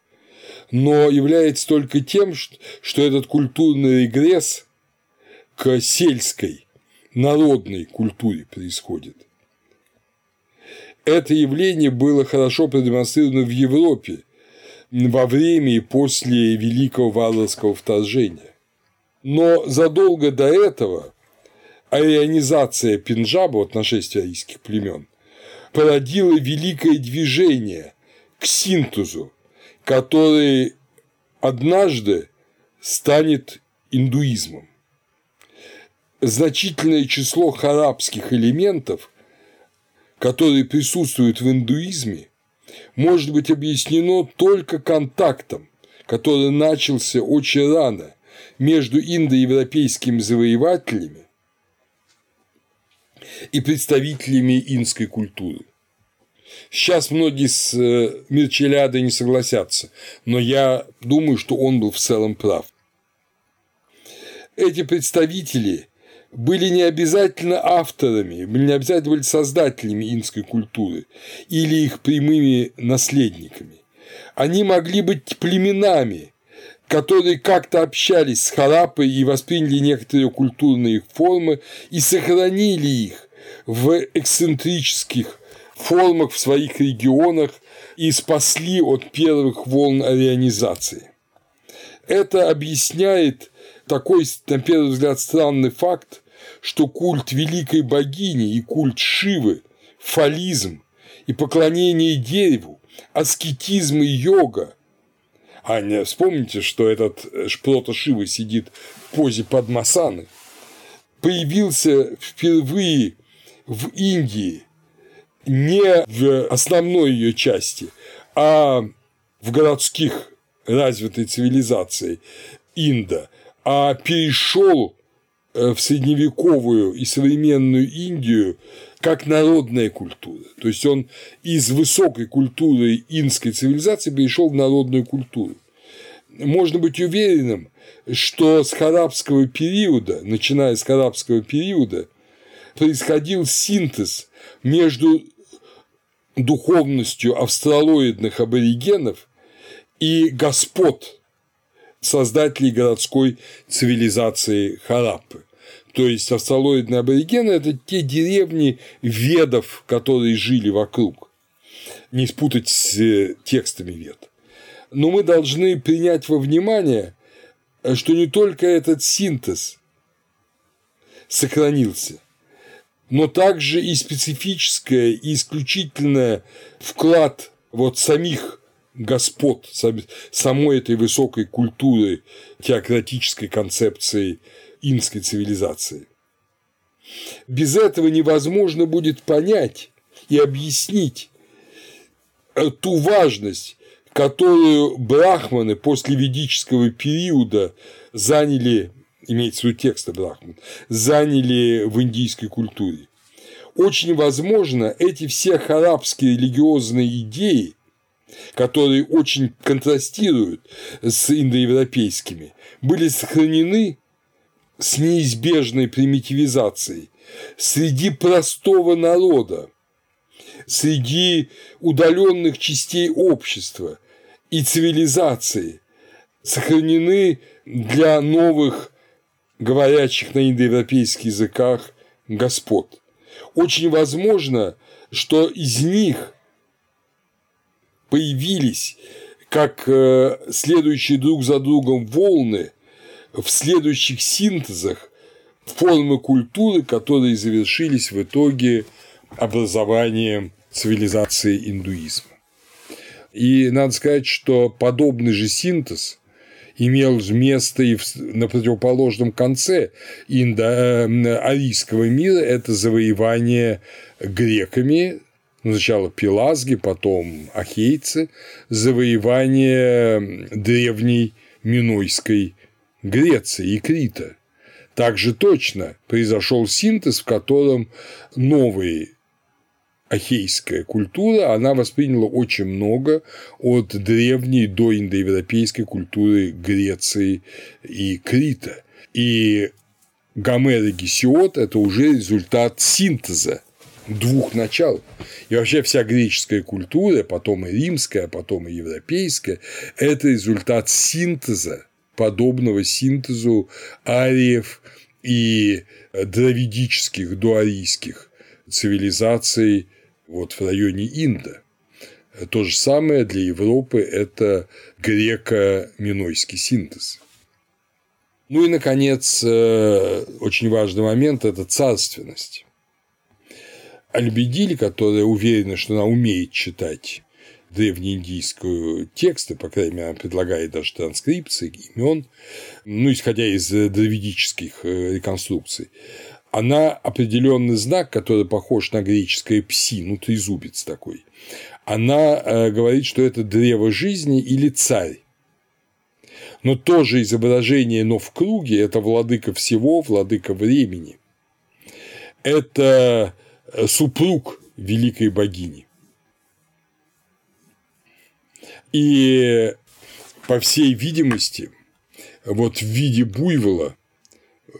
но является только тем, что этот культурный регресс к сельской, народной культуре происходит. Это явление было хорошо продемонстрировано в Европе во время и после Великого Варварского вторжения. Но задолго до этого арианизация Пенджаба, вот нашествие арийских племен, породила великое движение к синтезу, который однажды станет индуизмом. Значительное число харабских элементов, которые присутствуют в индуизме, может быть объяснено только контактом, который начался очень рано между индоевропейскими завоевателями и представителями инской культуры. Сейчас многие с э, Мирчелядой не согласятся, но я думаю, что он был в целом прав. Эти представители были не обязательно авторами, не обязательно были создателями инской культуры или их прямыми наследниками. Они могли быть племенами, которые как-то общались с Харапой и восприняли некоторые культурные формы и сохранили их в эксцентрических формах в своих регионах и спасли от первых волн арианизации. Это объясняет такой, на первый взгляд, странный факт, что культ великой богини и культ Шивы, фализм и поклонение дереву, аскетизм и йога. А не вспомните, что этот Шпрота Шивы сидит в позе Падмасаны, появился впервые в Индии не в основной ее части, а в городских развитой цивилизации Инда, а перешел э, в средневековую и современную Индию как народная культура. То есть он из высокой культуры инской цивилизации перешел в народную культуру. Можно быть уверенным, что с харабского периода, начиная с харабского периода, происходил синтез между духовностью австралоидных аборигенов и господ, создателей городской цивилизации Хараппы. То есть австралоидные аборигены – это те деревни ведов, которые жили вокруг. Не спутать с э, текстами вед. Но мы должны принять во внимание, что не только этот синтез сохранился, но также и специфическое и исключительное вклад вот самих господ, самой этой высокой культуры теократической концепции инской цивилизации. Без этого невозможно будет понять и объяснить ту важность, которую брахманы после ведического периода заняли имеется в виду текста Брахман, заняли в индийской культуре. Очень возможно, эти все харабские религиозные идеи, которые очень контрастируют с индоевропейскими, были сохранены с неизбежной примитивизацией среди простого народа, среди удаленных частей общества и цивилизации, сохранены для новых говорящих на индоевропейских языках господ. Очень возможно, что из них появились как э, следующие друг за другом волны в следующих синтезах формы культуры, которые завершились в итоге образованием цивилизации индуизма. И надо сказать, что подобный же синтез имел место и на противоположном конце индо-арийского мира – это завоевание греками, сначала пелазги, потом ахейцы, завоевание древней Минойской Греции и Крита. Также точно произошел синтез, в котором новые ахейская культура, она восприняла очень много от древней до индоевропейской культуры Греции и Крита. И Гомер и Гесиод – это уже результат синтеза двух начал. И вообще вся греческая культура, потом и римская, потом и европейская – это результат синтеза, подобного синтезу ариев и дравидических, дуарийских цивилизаций вот в районе Инда. То же самое для Европы – это греко-минойский синтез. Ну и, наконец, э, очень важный момент – это царственность. Альбедиль, которая уверена, что она умеет читать древнеиндийскую тексты, по крайней мере, она предлагает даже транскрипции имен, ну, исходя из дравидических э, реконструкций, она определенный знак, который похож на греческое пси, ну, трезубец такой, она э, говорит, что это древо жизни или царь. Но тоже изображение, но в круге – это владыка всего, владыка времени. Это э, супруг великой богини. И, по всей видимости, вот в виде буйвола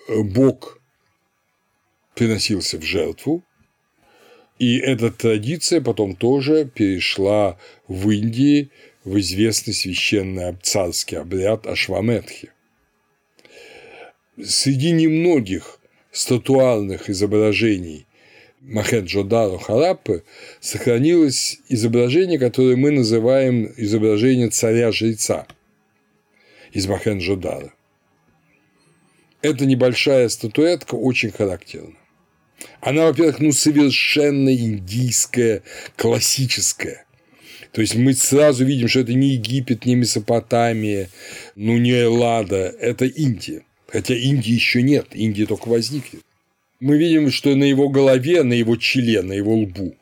э, бог приносился в жертву, и эта традиция потом тоже перешла в Индии в известный священный царский обряд Ашваметхи. Среди немногих статуарных изображений Махенджодару Хараппы сохранилось изображение, которое мы называем изображение царя-жреца из Махенджодара. Эта небольшая статуэтка очень характерна. Она, во-первых, ну, совершенно индийская, классическая. То есть мы сразу видим, что это не Египет, не Месопотамия, ну не Эллада, это Индия. Хотя Индии еще нет, Индия только возникнет. Мы видим, что на его голове, на его челе, на его лбу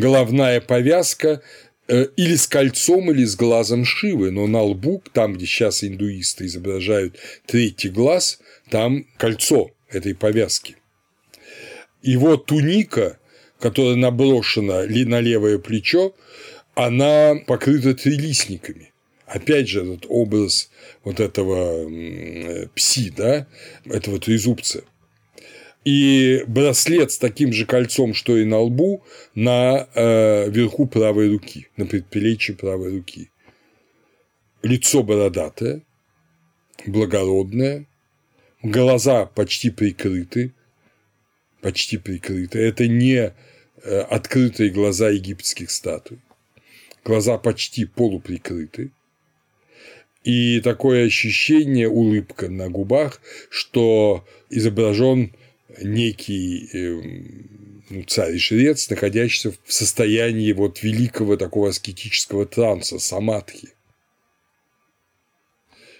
головная повязка э, или с кольцом, или с глазом Шивы, но на лбу, там, где сейчас индуисты изображают третий глаз, там кольцо этой повязки. Его туника, которая наброшена на левое плечо, она покрыта трилистниками. Опять же, этот образ вот этого пси, да, этого трезубца. И браслет с таким же кольцом, что и на лбу, на э, верху правой руки, на предплечье правой руки. Лицо бородатое, благородное, глаза почти прикрыты, почти прикрыты. Это не э, открытые глаза египетских статуй глаза почти полуприкрыты, и такое ощущение, улыбка на губах, что изображен некий эм, ну, царь и жрец, находящийся в состоянии вот великого такого аскетического транса, самадхи.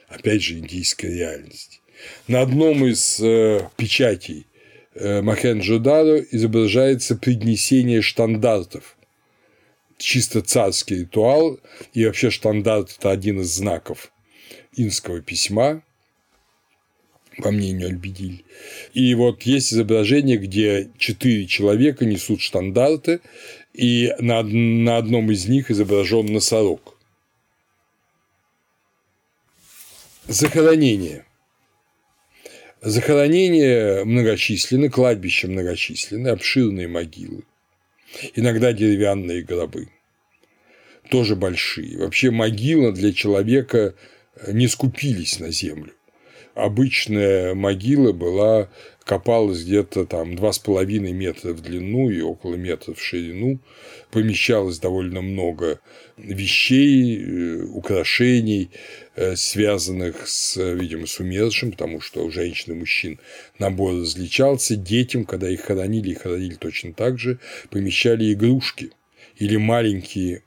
Опять же, индийская реальность. На одном из э, печатей э, Махенджо-Даро изображается преднесение штандартов чисто царский ритуал, и вообще штандарт – это один из знаков инского письма, по мнению Альбедиль. И вот есть изображение, где четыре человека несут штандарты, и на, на одном из них изображен носорог. Захоронение. Захоронения многочисленны, кладбища многочисленны, обширные могилы иногда деревянные гробы, тоже большие. Вообще могила для человека не скупились на землю. Обычная могила была, копалась где-то там два с половиной метра в длину и около метра в ширину, помещалось довольно много вещей, э, украшений, э, связанных с, видимо, с умершим, потому что у женщин и мужчин набор различался. Детям, когда их хоронили, их хоронили точно так же, помещали игрушки или маленькие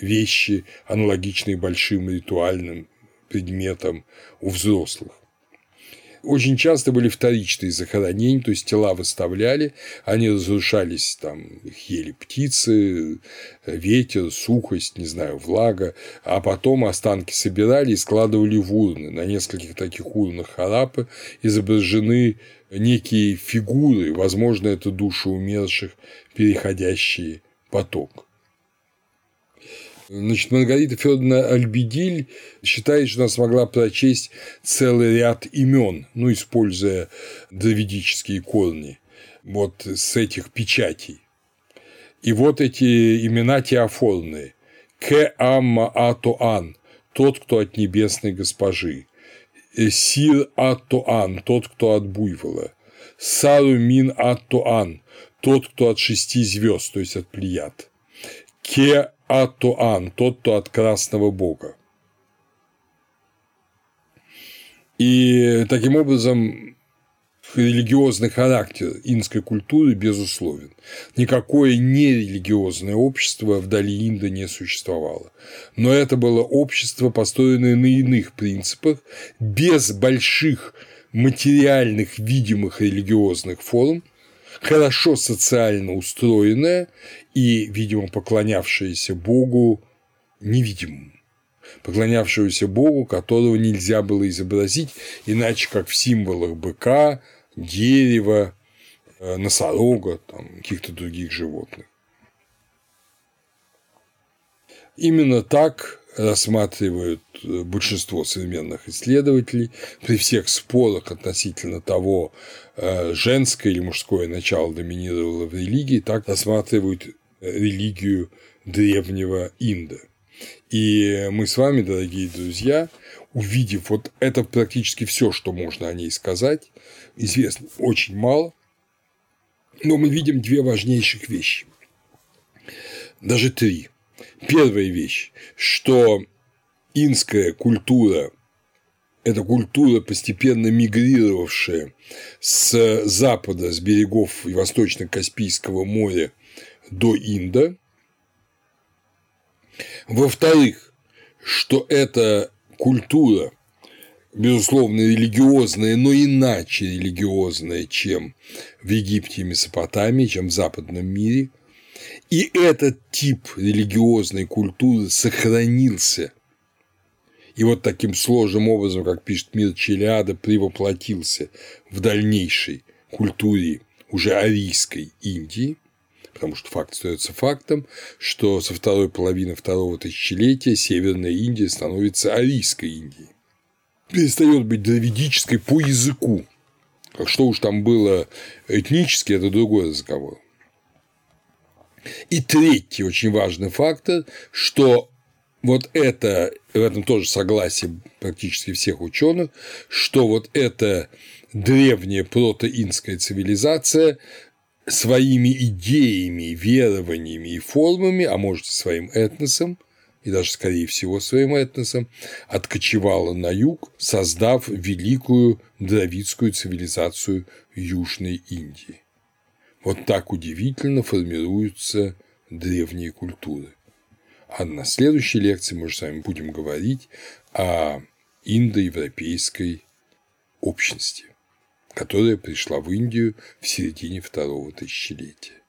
вещи, аналогичные большим ритуальным предметам у взрослых очень часто были вторичные захоронения, то есть тела выставляли, они разрушались, там их ели птицы, ветер, сухость, не знаю, влага, а потом останки собирали и складывали в урны. На нескольких таких урнах Харапы изображены некие фигуры, возможно, это души умерших, переходящие поток. Значит, Маргарита Федоровна Альбедиль считает, что она смогла прочесть целый ряд имен, ну, используя дравидические корни, вот с этих печатей. И вот эти имена теофорные. К Амма Атоан, тот, кто от небесной госпожи. Сир Атоан, тот, кто от буйвола. Сарумин Аттуан – тот, кто от шести звезд, то есть от плеяд. Ке Аттуан – тот, кто от красного бога. И таким образом религиозный характер инской культуры безусловен. Никакое нерелигиозное общество вдали Инда не существовало. Но это было общество, построенное на иных принципах, без больших материальных видимых религиозных форм, хорошо социально устроенное и, видимо, поклонявшееся Богу невидимому поклонявшегося Богу, которого нельзя было изобразить, иначе как в символах быка, дерева, э, носорога, там, каких-то других животных. Именно так рассматривают э, большинство современных исследователей при всех спорах относительно того, э, женское или мужское начало доминировало в религии, так рассматривают религию древнего Инда. И мы с вами, дорогие друзья, увидев вот это практически все, что можно о ней сказать, известно очень мало, но мы видим две важнейших вещи. Даже три. Первая вещь, что инская культура – это культура, постепенно мигрировавшая с запада, с берегов Восточно-Каспийского моря до Инда. Во-вторых, что эта культура безусловно, религиозное, но иначе религиозное, чем в Египте и Месопотамии, чем в западном мире. И этот тип религиозной культуры сохранился. И вот таким сложным образом, как пишет Мир Челиада, превоплотился в дальнейшей культуре уже арийской Индии, потому что факт остается фактом, что со второй половины второго тысячелетия Северная Индия становится арийской Индией перестает быть дравидической по языку. Что уж там было этнически, это другой разговор. И третий очень важный фактор, что вот это, в этом тоже согласие практически всех ученых, что вот эта древняя протоинская цивилизация своими идеями, верованиями и формами, а может и своим этносом – и даже, скорее всего, своим этносом, откочевала на юг, создав великую дравидскую цивилизацию Южной Индии. Вот так удивительно формируются древние культуры. А на следующей лекции мы же с вами будем говорить о индоевропейской общности, которая пришла в Индию в середине второго тысячелетия.